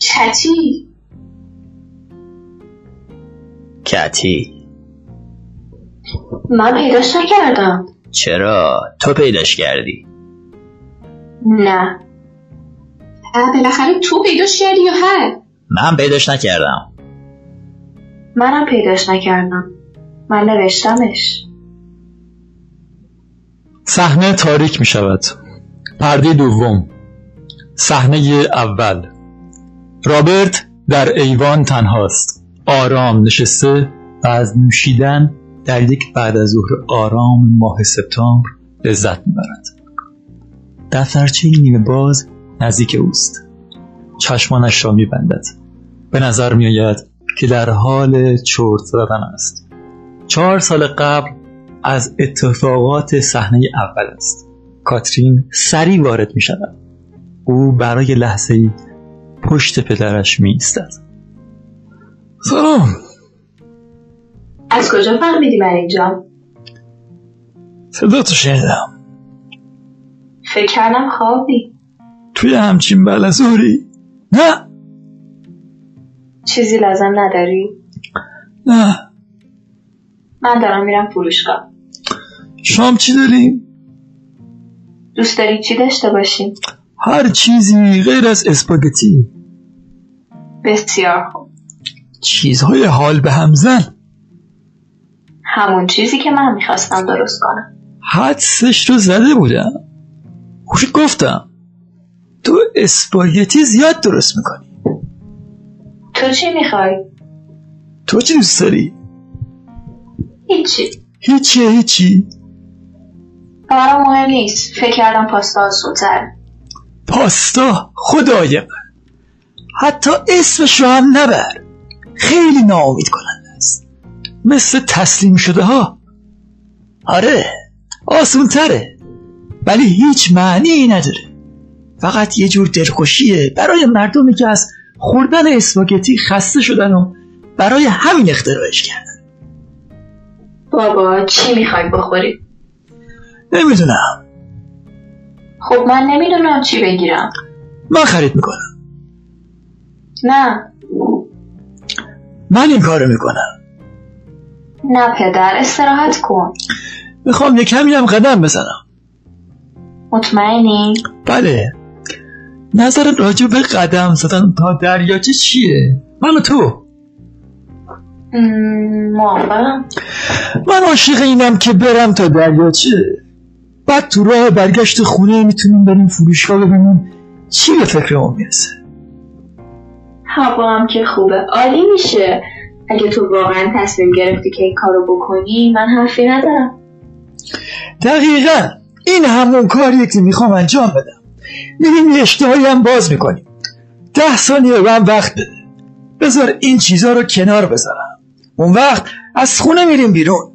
کتی؟ کتی. من پیداش نکردم. چرا؟ تو پیداش کردی. نه. بالاخره تو پیداش کردی یا هر؟ من پیداش نکردم. منم پیداش نکردم. من نوشتمش. صحنه تاریک می شود. پرده دوم. صحنه اول. رابرت در ایوان تنهاست. آرام نشسته و از نوشیدن در یک بعد از ظهر آرام ماه سپتامبر لذت می‌برد. دفترچه نیمه باز نزدیک اوست. چشمانش را میبندد. به نظر میآید که در حال چرت زدن است. چهار سال قبل از اتفاقات صحنه اول است. کاترین سریع وارد می شود او برای لحظه ای پشت پدرش می ایستد سلام. از کجا فهمیدی من اینجا؟ صدا تو شنیدم. فکر کردم خوابی. توی همچین بلزوری نه. چیزی لازم نداری؟ نه. من دارم میرم فروشگاه. شام چی داریم؟ دوست داری چی داشته باشیم؟ هر چیزی غیر از اسپاگتی. بسیار خوب. چیزهای حال به هم زن. همون چیزی که من می‌خواستم درست کنم. حدسش رو زده بودم. خوش گفتم. تو اسپاگتی زیاد درست می‌کنی. تو چی می‌خوای؟ تو چی دوست داری؟ هیچی. هیچی هیچی. برام مهم نیست. فکر کردم پاستا آسونتر پاستا؟ خدای من. حتی اسمش رو هم نبر. خیلی ناامید کننده است. مثل تسلیم شده ها آره آسون تره ولی هیچ معنی نداره. فقط یه جور دلخوشیه. برای مردمی که از خوردن اسپاگتی خسته شدن و برای همین اختراعش کردن. بابا چی می‌خوای بخوری؟ نمی‌دونم. خب من نمی‌دونم چی بگیرم. من خرید می‌کنم. نه. من این کارو می‌کنم. نه پدر استراحت کن. می‌خوام یه کمی هم قدم بزنم. مطمئنی؟ بله. نظر راجع به قدم زدن تا دریاچه چیه؟ من و تو. موافقم. من عاشق اینم که برم تا دریاچه. بعد تو راه برگشت خونه می‌تونیم بریم فروشگاه ببینیم چی به فکرمون می‌رسه. هوا هم که خوبه. عالی میشه. اگه تو واقعا تصمیم گرفتی که این کارو بکنی من حرفی ندارم. دقیقا. این همون کاریه که می‌خوام انجام بدم. میریم یه اشتهایی هم باز می‌کنیم. ده ثانیه به وقت بده. بذار این چیزا رو کنار بذارم. اون وقت از خونه میریم بیرون.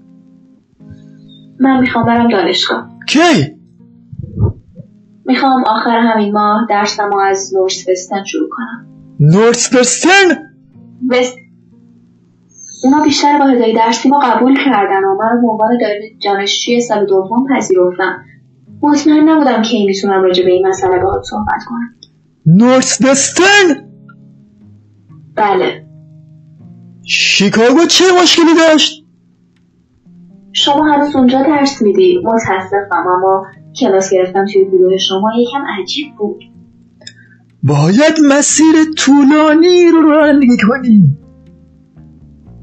من می‌خوام برم دانشگاه. کی؟ می‌خوام آخر همین ماه درسم از نورس وستن شروع کنم. نورس پرستن؟ وست اونا بیشتر با هدای درسی ما قبول کردن و من به عنوان دانشجوی سال دوم پذیرفتم مطمئن نبودم کی می‌تونم راجع به این مسئله باهات صحبت کنم نورس وستن؟ بله شیکاگو چه مشکلی داشت؟ شما هنوز اونجا درس میدی متاسفم اما کلاس گرفتم توی گروه شما یکم عجیب بود باید مسیر طولانی رو رانندگی کنی.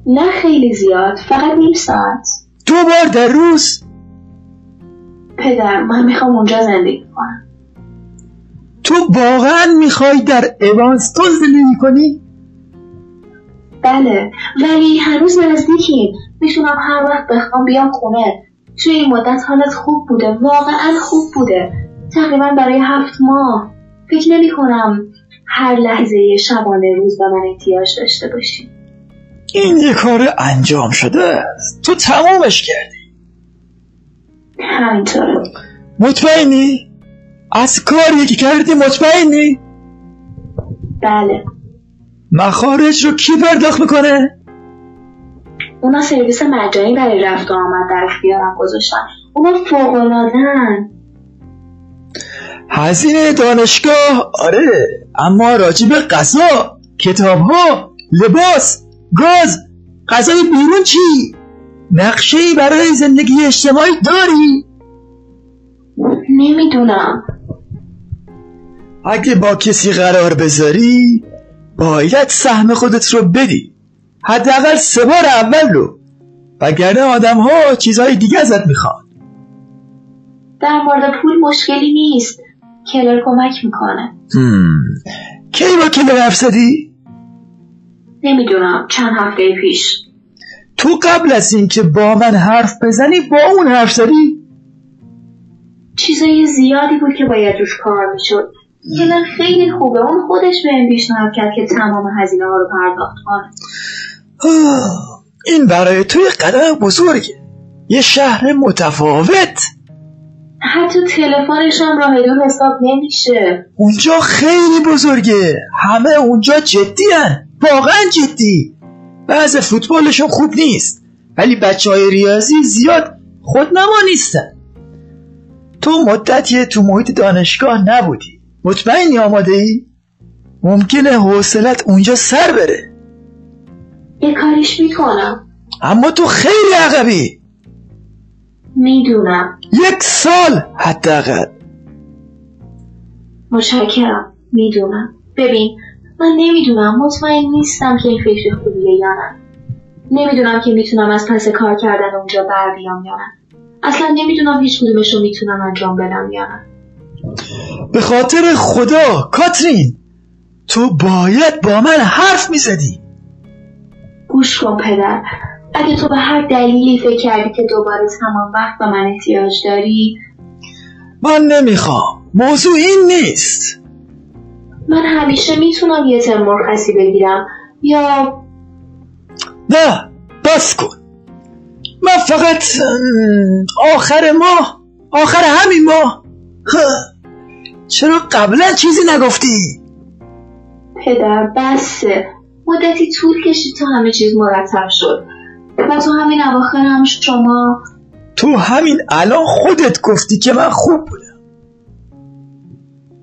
نه خیلی زیاد فقط نیم ساعت. دو بار در روز. پدر من می‌خوام اونجا زندگی کنم. تو واقعا می‌خوای در اوانستون زندگی کنی؟ بله ولی هنوز نزدیکیم. می‌تونم هر وقت بخوام بیام خونه. توی این مدت حالت خوب بوده واقعا خوب بوده. تقریبا برای هفت ماه. فکر نمی کنم هر لحظه شبانه روز به من احتیاج داشته باشی. این یه کار انجام شده است. تو تمامش کردی. همینطوره. مطمئنی؟ از کاری که کردی مطمئنی؟ بله. مخارج رو کی پرداخت می‌کنه؟ اونا سرویس مجانی برای رفت و آمد در اختیارم گذاشتن. اونا فوقلادن هزینه دانشگاه آره اما راجب غذا کتاب ها لباس گاز غذای بیرون چی؟ نقشه برای زندگی اجتماعی داری؟ نمی‌دونم. اگه با کسی قرار بذاری باید سهم خودت رو بدی. حداقل سه بار اول رو. وگرنه آدم ها چیزهای دیگه ازت می‌خوان. در مورد پول مشکلی نیست. کلر کمک می‌کنه. کی با کلر حرف زدی؟ نمی‌دونم. چند هفته پیش. تو قبل از اینکه با من حرف بزنی با اون حرف زدی؟ چیزای زیادی بود که باید روش کار می‌شد. کلر خیلی خوبه. اون خودش به این پیشنهاد کرد که تمام هزینه ها رو پرداخت کنه. این برای توی قدم بزرگه. یه شهر متفاوت. حتی تلفنش هم راه دور حساب نمیشه. اونجا خیلی بزرگه. همه اونجا جدی هن. واقعا جدی. بعض فوتبالشون خوب نیست. ولی بچه های ریاضی زیاد خودنما نیستن. تو مدتیه تو محیط دانشگاه نبودی. مطمئنی آماده ای؟ ممکنه حوصلت اونجا سر بره. یه کاریش می‌کنم. اما تو خیلی عقبی. می‌دونم. یک سال حداقل. متشکرم. می‌دونم. ببین من نمی‌دونم مطمئن نیستم که این فکر خوبیه یا نه. نمی‌دونم که می‌تونم از پس کار کردن اونجا بر بیام یا نه. اصلا نمی‌دونم هیچ کدومش رو می‌تونم انجام بدم یا نه. به خاطر خدا کاترین تو باید با من حرف می‌زدی. گوش کن پدر. اگه تو به هر دلیلی فکر کردی که دوباره تمام وقت به من احتیاج داری؟ من نمی‌خوام. موضوع این نیست. من همیشه می‌تونم یه ترم مرخصی بگیرم. یا نه بس کن. من فقط آخر ماه آخر همین ماه. چرا قبلا چیزی نگفتی؟ پدر بسه مدتی طول کشید تا همه چیز مرتب شد. و تو همین اواخر هم شما تو همین الان خودت گفتی که من خوب بودم.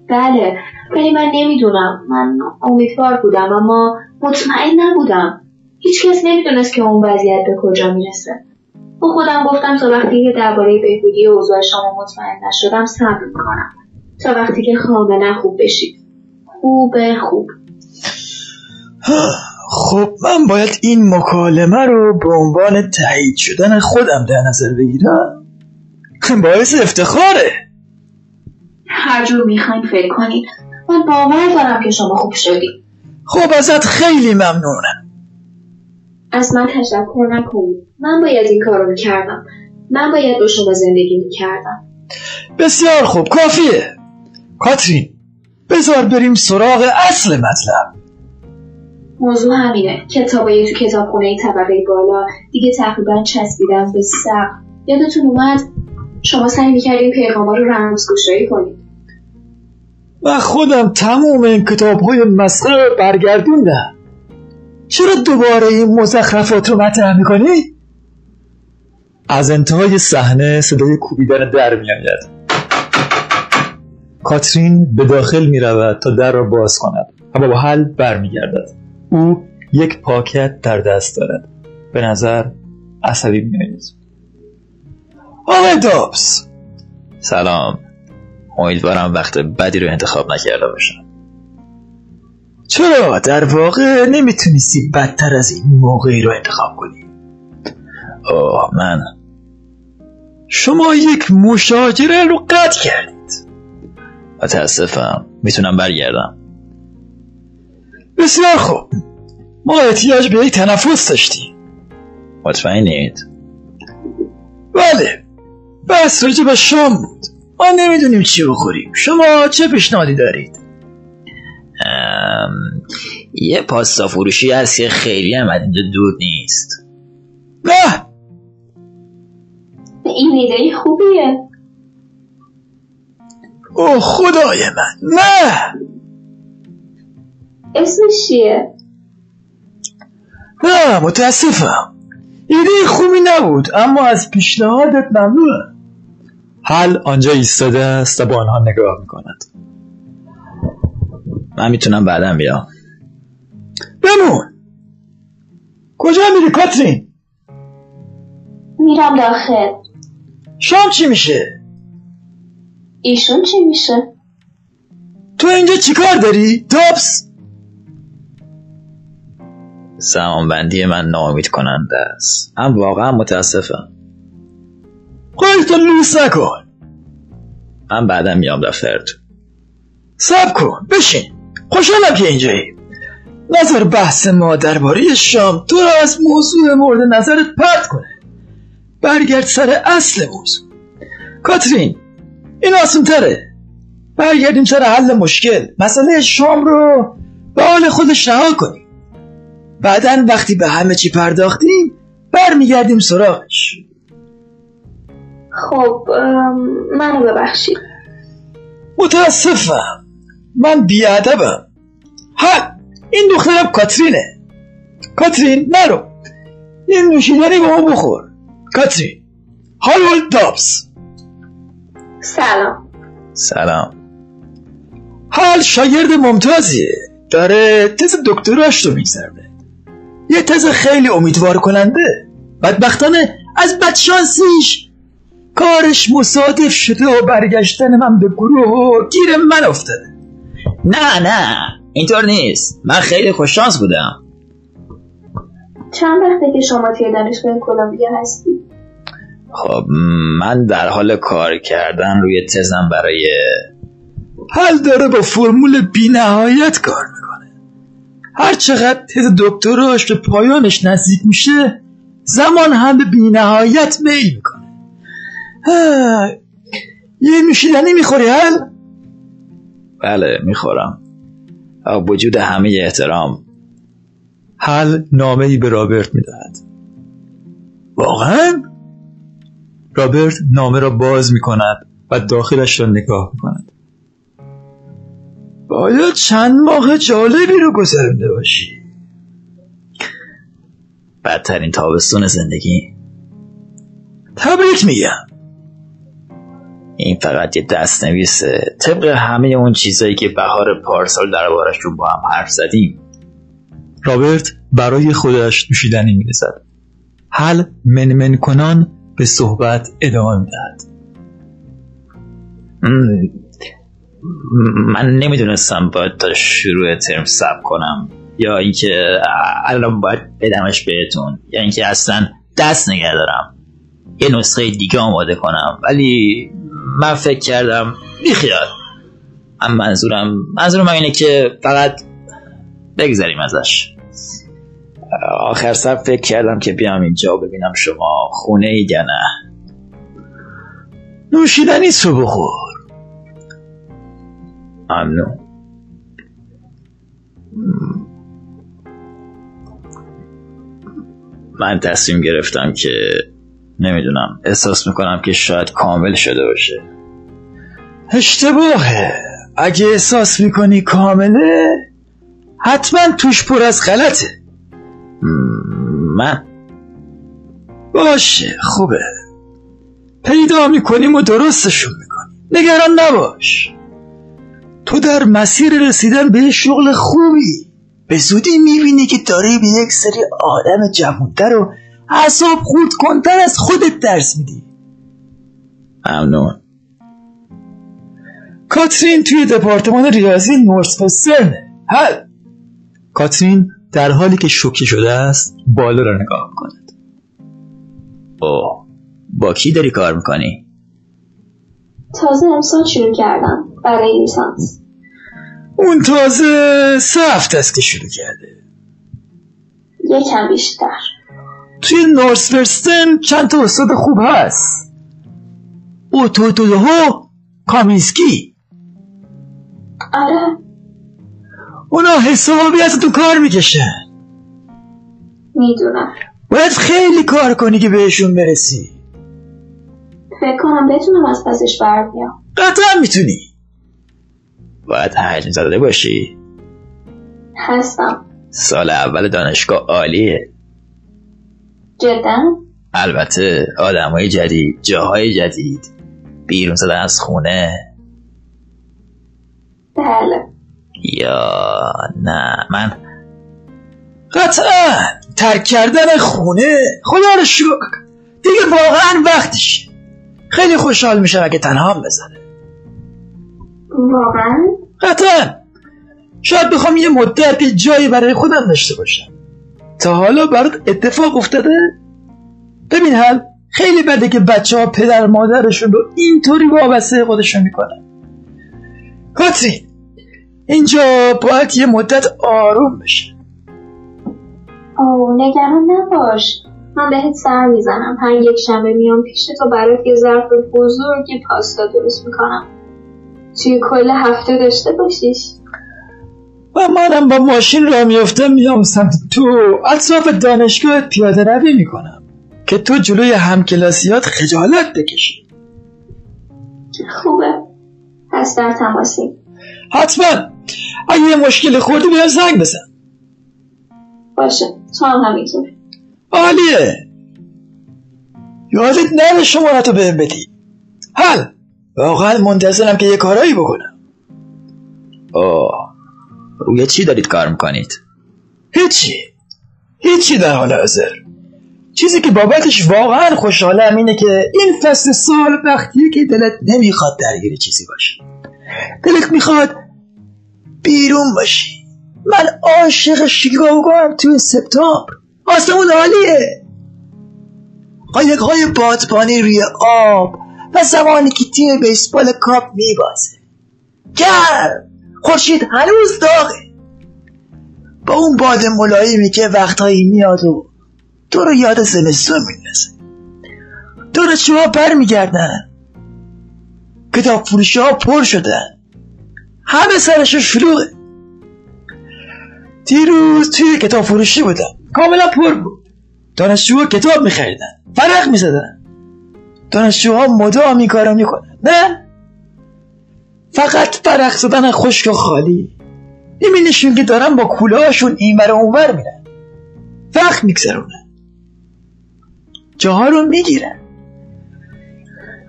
بله ولی من نمی‌دونم. من امیدوار بودم اما مطمئن نبودم. هیچکس نمی‌دونست که اون وضعیت به کجا می‌رسه. با خودم گفتم تا وقتی که درباره بهبودی اوضاع شما مطمئن نشدم صبر می‌کنم. تا وقتی که کاملا خوب بشید. خوبه خوب. خب من باید این مکالمه رو به عنوان تایید شدن خودم در نظر بگیرم. باعث افتخاره. هر جور می‌خواین فکر کنید. من باور دارم که شما خوب شدید خب ازت خیلی ممنونم. از من تشکر نکنید. من باید این کارو می‌کردم. من باید با شما زندگی می‌کردم. بسیار خوب کافیه. کاترین بذار بریم سراغ اصل مطلب. موضوع همینه. کتابای تو کتابخونه طبقه بالا. دیگه تقریبا چسبیدن به سقف. یادتون اومد؟ شما سعی می‌کردین پیغاما رو رمزگشایی کنید. و خودم تموم این کتاب های مسخره برگردوندم. چرا دوباره این مزخرفات رو مطرح می‌کنی؟ از انتهای صحنه صدای کوبیدن در میآید. کاترین به داخل می رود تا در را باز کند. اما با حل برمیگردد. او یک پاکت در دست دارد. به نظر عصبی می آید آقای دابس. سلام. امیدوارم وقت بدی رو انتخاب نکرده باشم. چرا؟ در واقع نمی‌تونستی بدتر از این موقعی رو انتخاب کنی. اوه من. شما یک مشاجره رو قطع کردید. متاسفم. می‌تونم برگردم. بسیار خوب. ما احتیاج به یک تنفس داشتیم. مطمئنید؟ بله. بس راجع به شام بود. ما نمی‌دونیم چی بخوریم. شما چه پیشنهادی دارید؟ ام، یه پاستا فروشی هست که خیلی هم از اینجا دور نیست. نه. این ایده خوبیه. او خدای من. نه. اسمش چیه؟ نه متاسفم. ایده خوبی نبود اما از پیشنهادت ممنونم. حل آنجا ایستاده است و به آنها نگاه می‌کند. من می‌تونم بعدم بیام. بمون. کجا میری کاترین؟ میرم داخل. شام چی میشه؟ ایشون چی میشه؟ تو اینجا چیکار داری؟ تاپس زمانبندی من ناامید کننده است. هم واقعا متاسفم. خودتو لوس نکن. من بعدم میام دفترتون. سب کن بشین. خوشحالم که اینجایی. نظر بحث ما درباره شام تو را از موضوع مورد نظرت پرت کنه. برگرد سر اصل موضوع. کاترین این آسان تره. برگردیم سر حل مشکل. مسئله شام رو به حال خودش رها کنیم. بعدا وقتی به همه چی پرداختیم برمیگردیم سراغش. خب منو ببخشید. متاسفم. من بیادبم. ها این دخترم کاترینه. کاترین نرو. این نوشیدنی با ما بخور. کاترین. هالوالد دابس سلام. سلام. حال شاگرد ممتازیه. داره تز دکتراش رو میگذرده یه تز خیلی امیدوار کننده. بدبختانه از بدشانسیش کارش مصادف شده و برگشتن من به گروه و گیر من افتاده. نه نه اینطور نیست. من خیلی خوششانس بودم. چند وقته که شما توی دانشگاه کلمبیا هستی؟ خب من در حال کار کردن روی تزم برای حل داره با فرمول بینهایت کار هر چقدر تز دکتراش به پایانش نزدیک میشه زمان هم به بینهایت میل می‌کنه. ها، یه نوشیدنی می‌خوری حل؟ بله می‌خورم. با وجود همه احترام. حل نامه ای به رابرت می‌دهد. واقعا؟ رابرت نامه را باز می کند و داخلش را نگاه می کند باید چند ماه جالبی رو گذرنده باشی. بدترین تابستون زندگی؟ تبریک میگم. این فقط یه دستنویسه طبق همه اون چیزایی که بهار پارسال دربارشون با هم حرف زدیم. رابرت برای خودش نوشیدنی می حل منمن کنان به صحبت ادامه می دهد م- من نمی‌دونستم باید تا شروع ترم سب کنم. یا اینکه الان باید بدمش بهتون. یا اینکه اصلا دست نگه دارم. یه نسخه دیگه آماده کنم. ولی من فکر کردم بیخیال. من منظورم منظورم اینه که فقط بگذریم ازش. آخر سر فکر کردم که بیام اینجا ببینم شما خونه اید یا نه. نوشیدنی تو بخور. ممنون من تصمیم گرفتم که نمی‌دونم احساس می‌کنم که شاید کامل شده باشه. اشتباهه. اگه احساس می‌کنی کامله حتما توش پر از غلطه. من؟ باشه خوبه. پیدا می‌کنیم و درستشون می‌کنیم. نگران نباش. تو در مسیر رسیدن به شغل خوبی. به زودی می‌بینی که داری به یک سری آدم جوانتر و حساب خود کنتر از خودت درس میدی. ممنون. کاترین توی دپارتمان ریاضی نورس فسترنه حل. کاترین در حالی که شوکه شده است بالا را نگاه کند اوه با کی داری کار می‌کنی؟ تازه امسال شروع کردم. برای لیسانس. اون تازه سه هفته است که شروع کرده. یکم بیشتر. توی نورسفرستن چند تا استاد خوب هست. اوتوتوها کامیسکی آره. اونا حسابی از تو کار می‌کشن. می‌دونم. باید خیلی کار کنی که بهشون برسی. فکر کنم بتونم از پسش بر بیام قطعا می‌تونی. باید حجم زده باشی؟ هستم. سال اول دانشگاه عالیه. جدا؟ البته آدمای جدید جاهای جدید. بیرون زدن از خونه. بله. یا نه من قطعا ترک کردن خونه. خدا رو شکر. دیگه واقعا وقتش. خیلی خوشحال میشم اگه تنها بزنه واقعا؟ قطعا. شاید بخوام یه مدت جایی برای خودم داشته باشم. تا حالا برات اتفاق افتاده؟ ببین حل خیلی بده که بچه ها پدر مادرشون رو اینطوری وابسته خودشون می‌کنن. کاترین اینجا باید یه مدت آروم بشه او نگران نباش. من بهت سر می‌زنم. هر یک شنبه میام پیش تو برات یه ظرف بزرگی پاستا درست می‌کنم. توی کل هفته داشته باشیش؟ و منم با ماشین را میفتم میام سمت تو. اطراف دانشگاه پیاده روی می‌کنم که تو جلوی همکلاسیات خجالت بکشی. خوبه. پس در تماسیم حتما. اگه یه مشکل خوردی بهم زنگ بزن. باشه. تو هم همینطور. عالیه. یادت نره شمارتو بهم بدی. حل. واقعا منتظرم که یه کارایی بکنم. آه. روی چی دارید کار می‌کنید؟ هیچی. هیچی در حال حاضر. چیزی که بابتش واقعا خوشحالم اینه که این فصل سال وقتیه که دلت نمی‌خواد درگیر چیزی باشی. دلت می‌خواد بیرون باشی. من عاشق شیکاگو هم توی سپتامبر. آسمون عالیه. قایقهای بادبانی روی آب. و زمانی که تیم بیسبال کاپ میبازه. گرم خورشید هنوز داغه. با اون باد ملایمی که وقتهایی میاد و تو رو یاد زمستون میندازه. دانشجوها بر میگردن کتاب فروشی ها پر شدن همه سرشو شلوغه. دیروز توی کتاب فروشی بودم. کاملا پر بود. دانشجوها کتاب میخریدن. فرق می‌زدن. دانشجوها مدام این کارو نه. فقط فرق زدن خشک و خالی. این نشون که دارن با کوله هاشون این بر اونور میرن. وقت میگذرونن جاها رو می‌گیرن.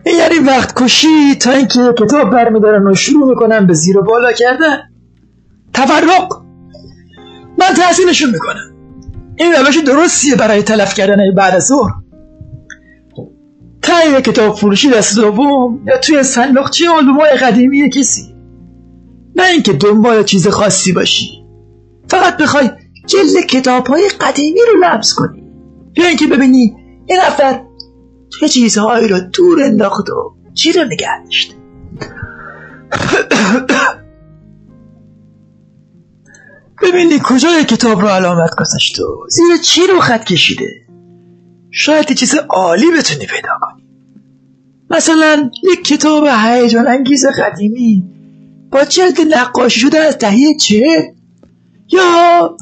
یعنی وقت کشی تا اینکه کتاب برمیدارن و شروع می‌کنن به زیر و بالا کردن. تفرق. من تحسینشون می‌کنم. این روش درستیه برای تلف کردن بعد از ظهر. تایی کتاب فروشی دست دوم یا توی صندوقچه آلبومای قدیمی کسی؟ نه اینکه دنبال چیز خاصی باشی. فقط بخوای جلد کتاب های قدیمی رو لمس کنی. یا اینکه ببینی این نفر چه چیزهایی رو دور انداخت و چی رو نگه داشته ببینی کجای کتاب رو علامت گذاشت و زیر چی رو خط کشیده. شاید یه چیز عالی بتونی پیدا کنی. مثلا یک کتاب هیجان انگیز قدیمی. با جلد نقاشی شده از دهه چه یا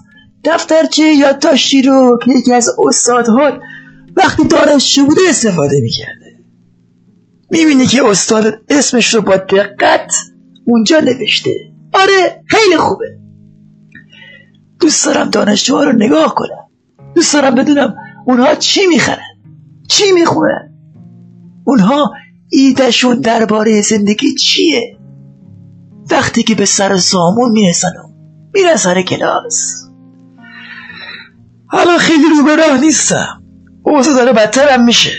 دفترچه یادداشتی رو که یکی از استادها وقتی دانشجو بوده استفاده می‌کرده. می‌بینی که استاد اسمش رو با دقت اونجا نوشته. آره خیلی خوبه. دوست دارم دانشجوها رو نگاه کنم. دوست دارم بدونم اونها چی می‌خرن چی می‌خونن. اونها ایدهشون درباره زندگی چیه؟ وقتی که به سر سامون می‌رسن و میرن سر کلاس. حالا خیلی رو به راه نیستم. اوضاع داره بدترم میشه.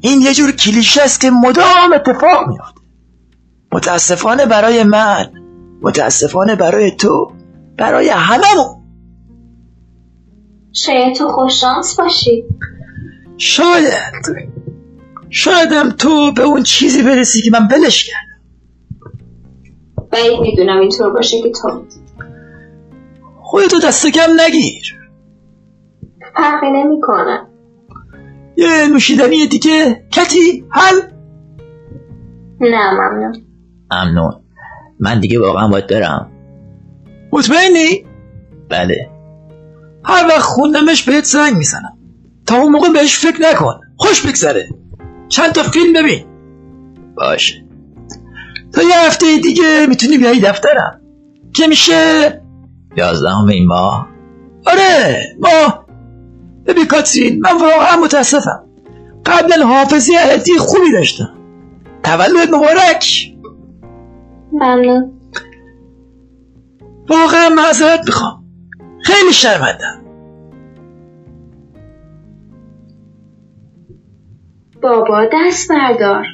این یه جور کلیشه است که مدام اتفاق میافته. متاسفانه برای من متاسفانه برای تو برای هممون. شاید تو خوششانس باشی. شاید. شایدم تو به اون چیزی برسی که من بلش کردم. بعید می‌دونم اینطور باشه که تو. خودتو دست کم نگیر. فرقی نمی‌کنه یه نوشیدنی دیگه؟ کتی؟ حل؟ نه ممنون. ممنون. من دیگه واقعا باید برم. مطمئنی؟ بله. هر وقت خوندمش بهت زنگ می‌زنم. تا اون موقع بهش فکر نکن. خوش بگذره. چند تا فیلم ببین. باشه. تا یه هفته دیگه می‌تونی بیایی دفترم. که میشه یازدهم این ماه. آره ما ببین کاترین من واقعا متاسفم. قبلا حافظی علتی خوبی داشتم. تولد مبارک. ممنون. واقعا معذرت می‌خوام. خیلی شرمندم بابا دست بردار.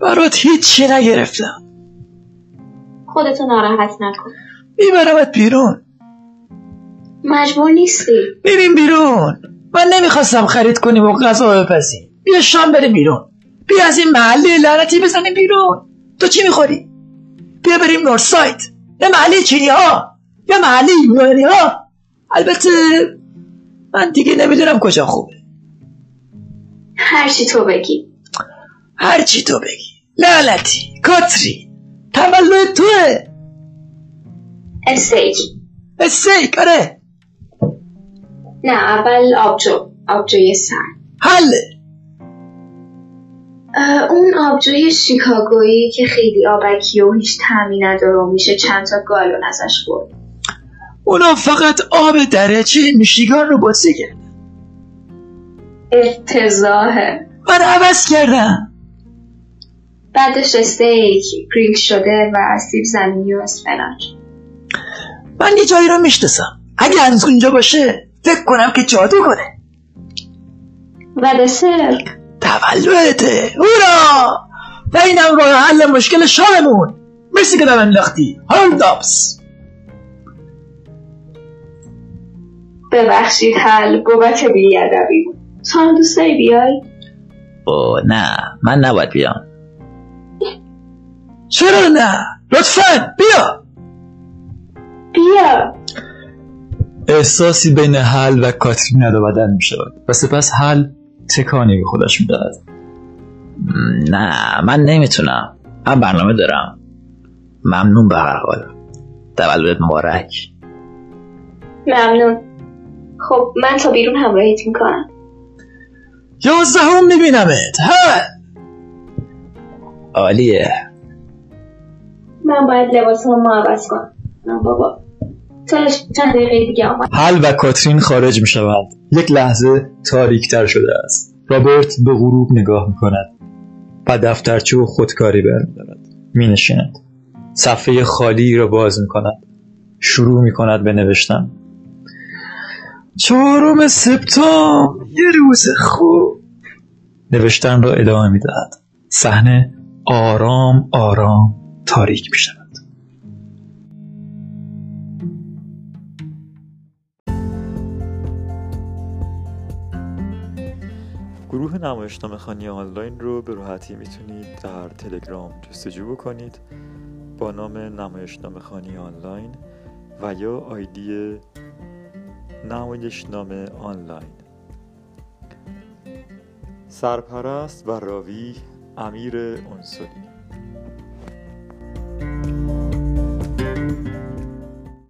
برات هیچی نگرفتم. خودتو ناراحت نکن. میبرمت بیرون. مجبور نیستی. ببین بیرون. من نمی‌خواستم خرید کنیم و غذا بپزیم. بیا شام بریم بیرون. بیا از این محله لعنتی بزنیم بیرون. تو چی می‌خوری؟ بیا بریم نور سایت یا محله چینی ها. یا محله یونانی ها. البته من دیگه نمی‌دونم کجا خوبه. هرچی تو بگی. هرچی تو بگی. لعنتی کاتری تولد توه. استیک. استیک آره. نه اول آبجو آبجوی حله اه، اون آبجوی شیکاگویی که خیلی آبکی و هیچ تعمی نداره و میشه چند تا گالون ازش برد. اونا فقط آب درجه میشیگان رو بطری کرد. افتضاحه. من عوض کردم. بعدش استیک گریل شده و سیب زمینی و اسفناج. من یه جایی رو می‌شناسم. اگه هنوز اونجا باشه فکر کنم که جادو کنه. و دسر تولدته هورا! و اینم راه حل مشکل شاممون. مرسی که من انداختی. هولداپس ببخشید حل بابت بیادبی بود. تو هم دوست داری بیای؟ او نه من نباید بیام. چرا نه؟ لطفا بیا! بیا. احساسی بین حل و کاترین رد و بدل می شود و سپس حل تکانی به خودش می دهد نه من نمی‌تونم. من برنامه دارم. ممنون به هر حال. تولدت مبارک. ممنون. خب من تا بیرون همراهیت می‌کنم. یازدهم می بینمت حل عالیه. من باید لباس هم عوض کنم. نه بابا. چند دقیقه دیگه آمد. هل و کاترین خارج می شوند یک لحظه تاریکتر شده است. رابرت به غروب نگاه می کند و دفترچه و خودکاری برمیدارد. می نشیند صفحه خالی را باز می کند شروع می کند به نوشتن. چهارم سپتامبر. یه روز خوب. نوشتن را ادامه می دهد صحنه آرام آرام تاریک می شود گروه نمایشنامه خانی آنلاین رو به راحتی می‌تونید در تلگرام جستجو بکنید. با نام نمایشنامه خانی آنلاین و یا آیدی نمایشنامه آنلاین سرپرست و راوی امیر انصاری.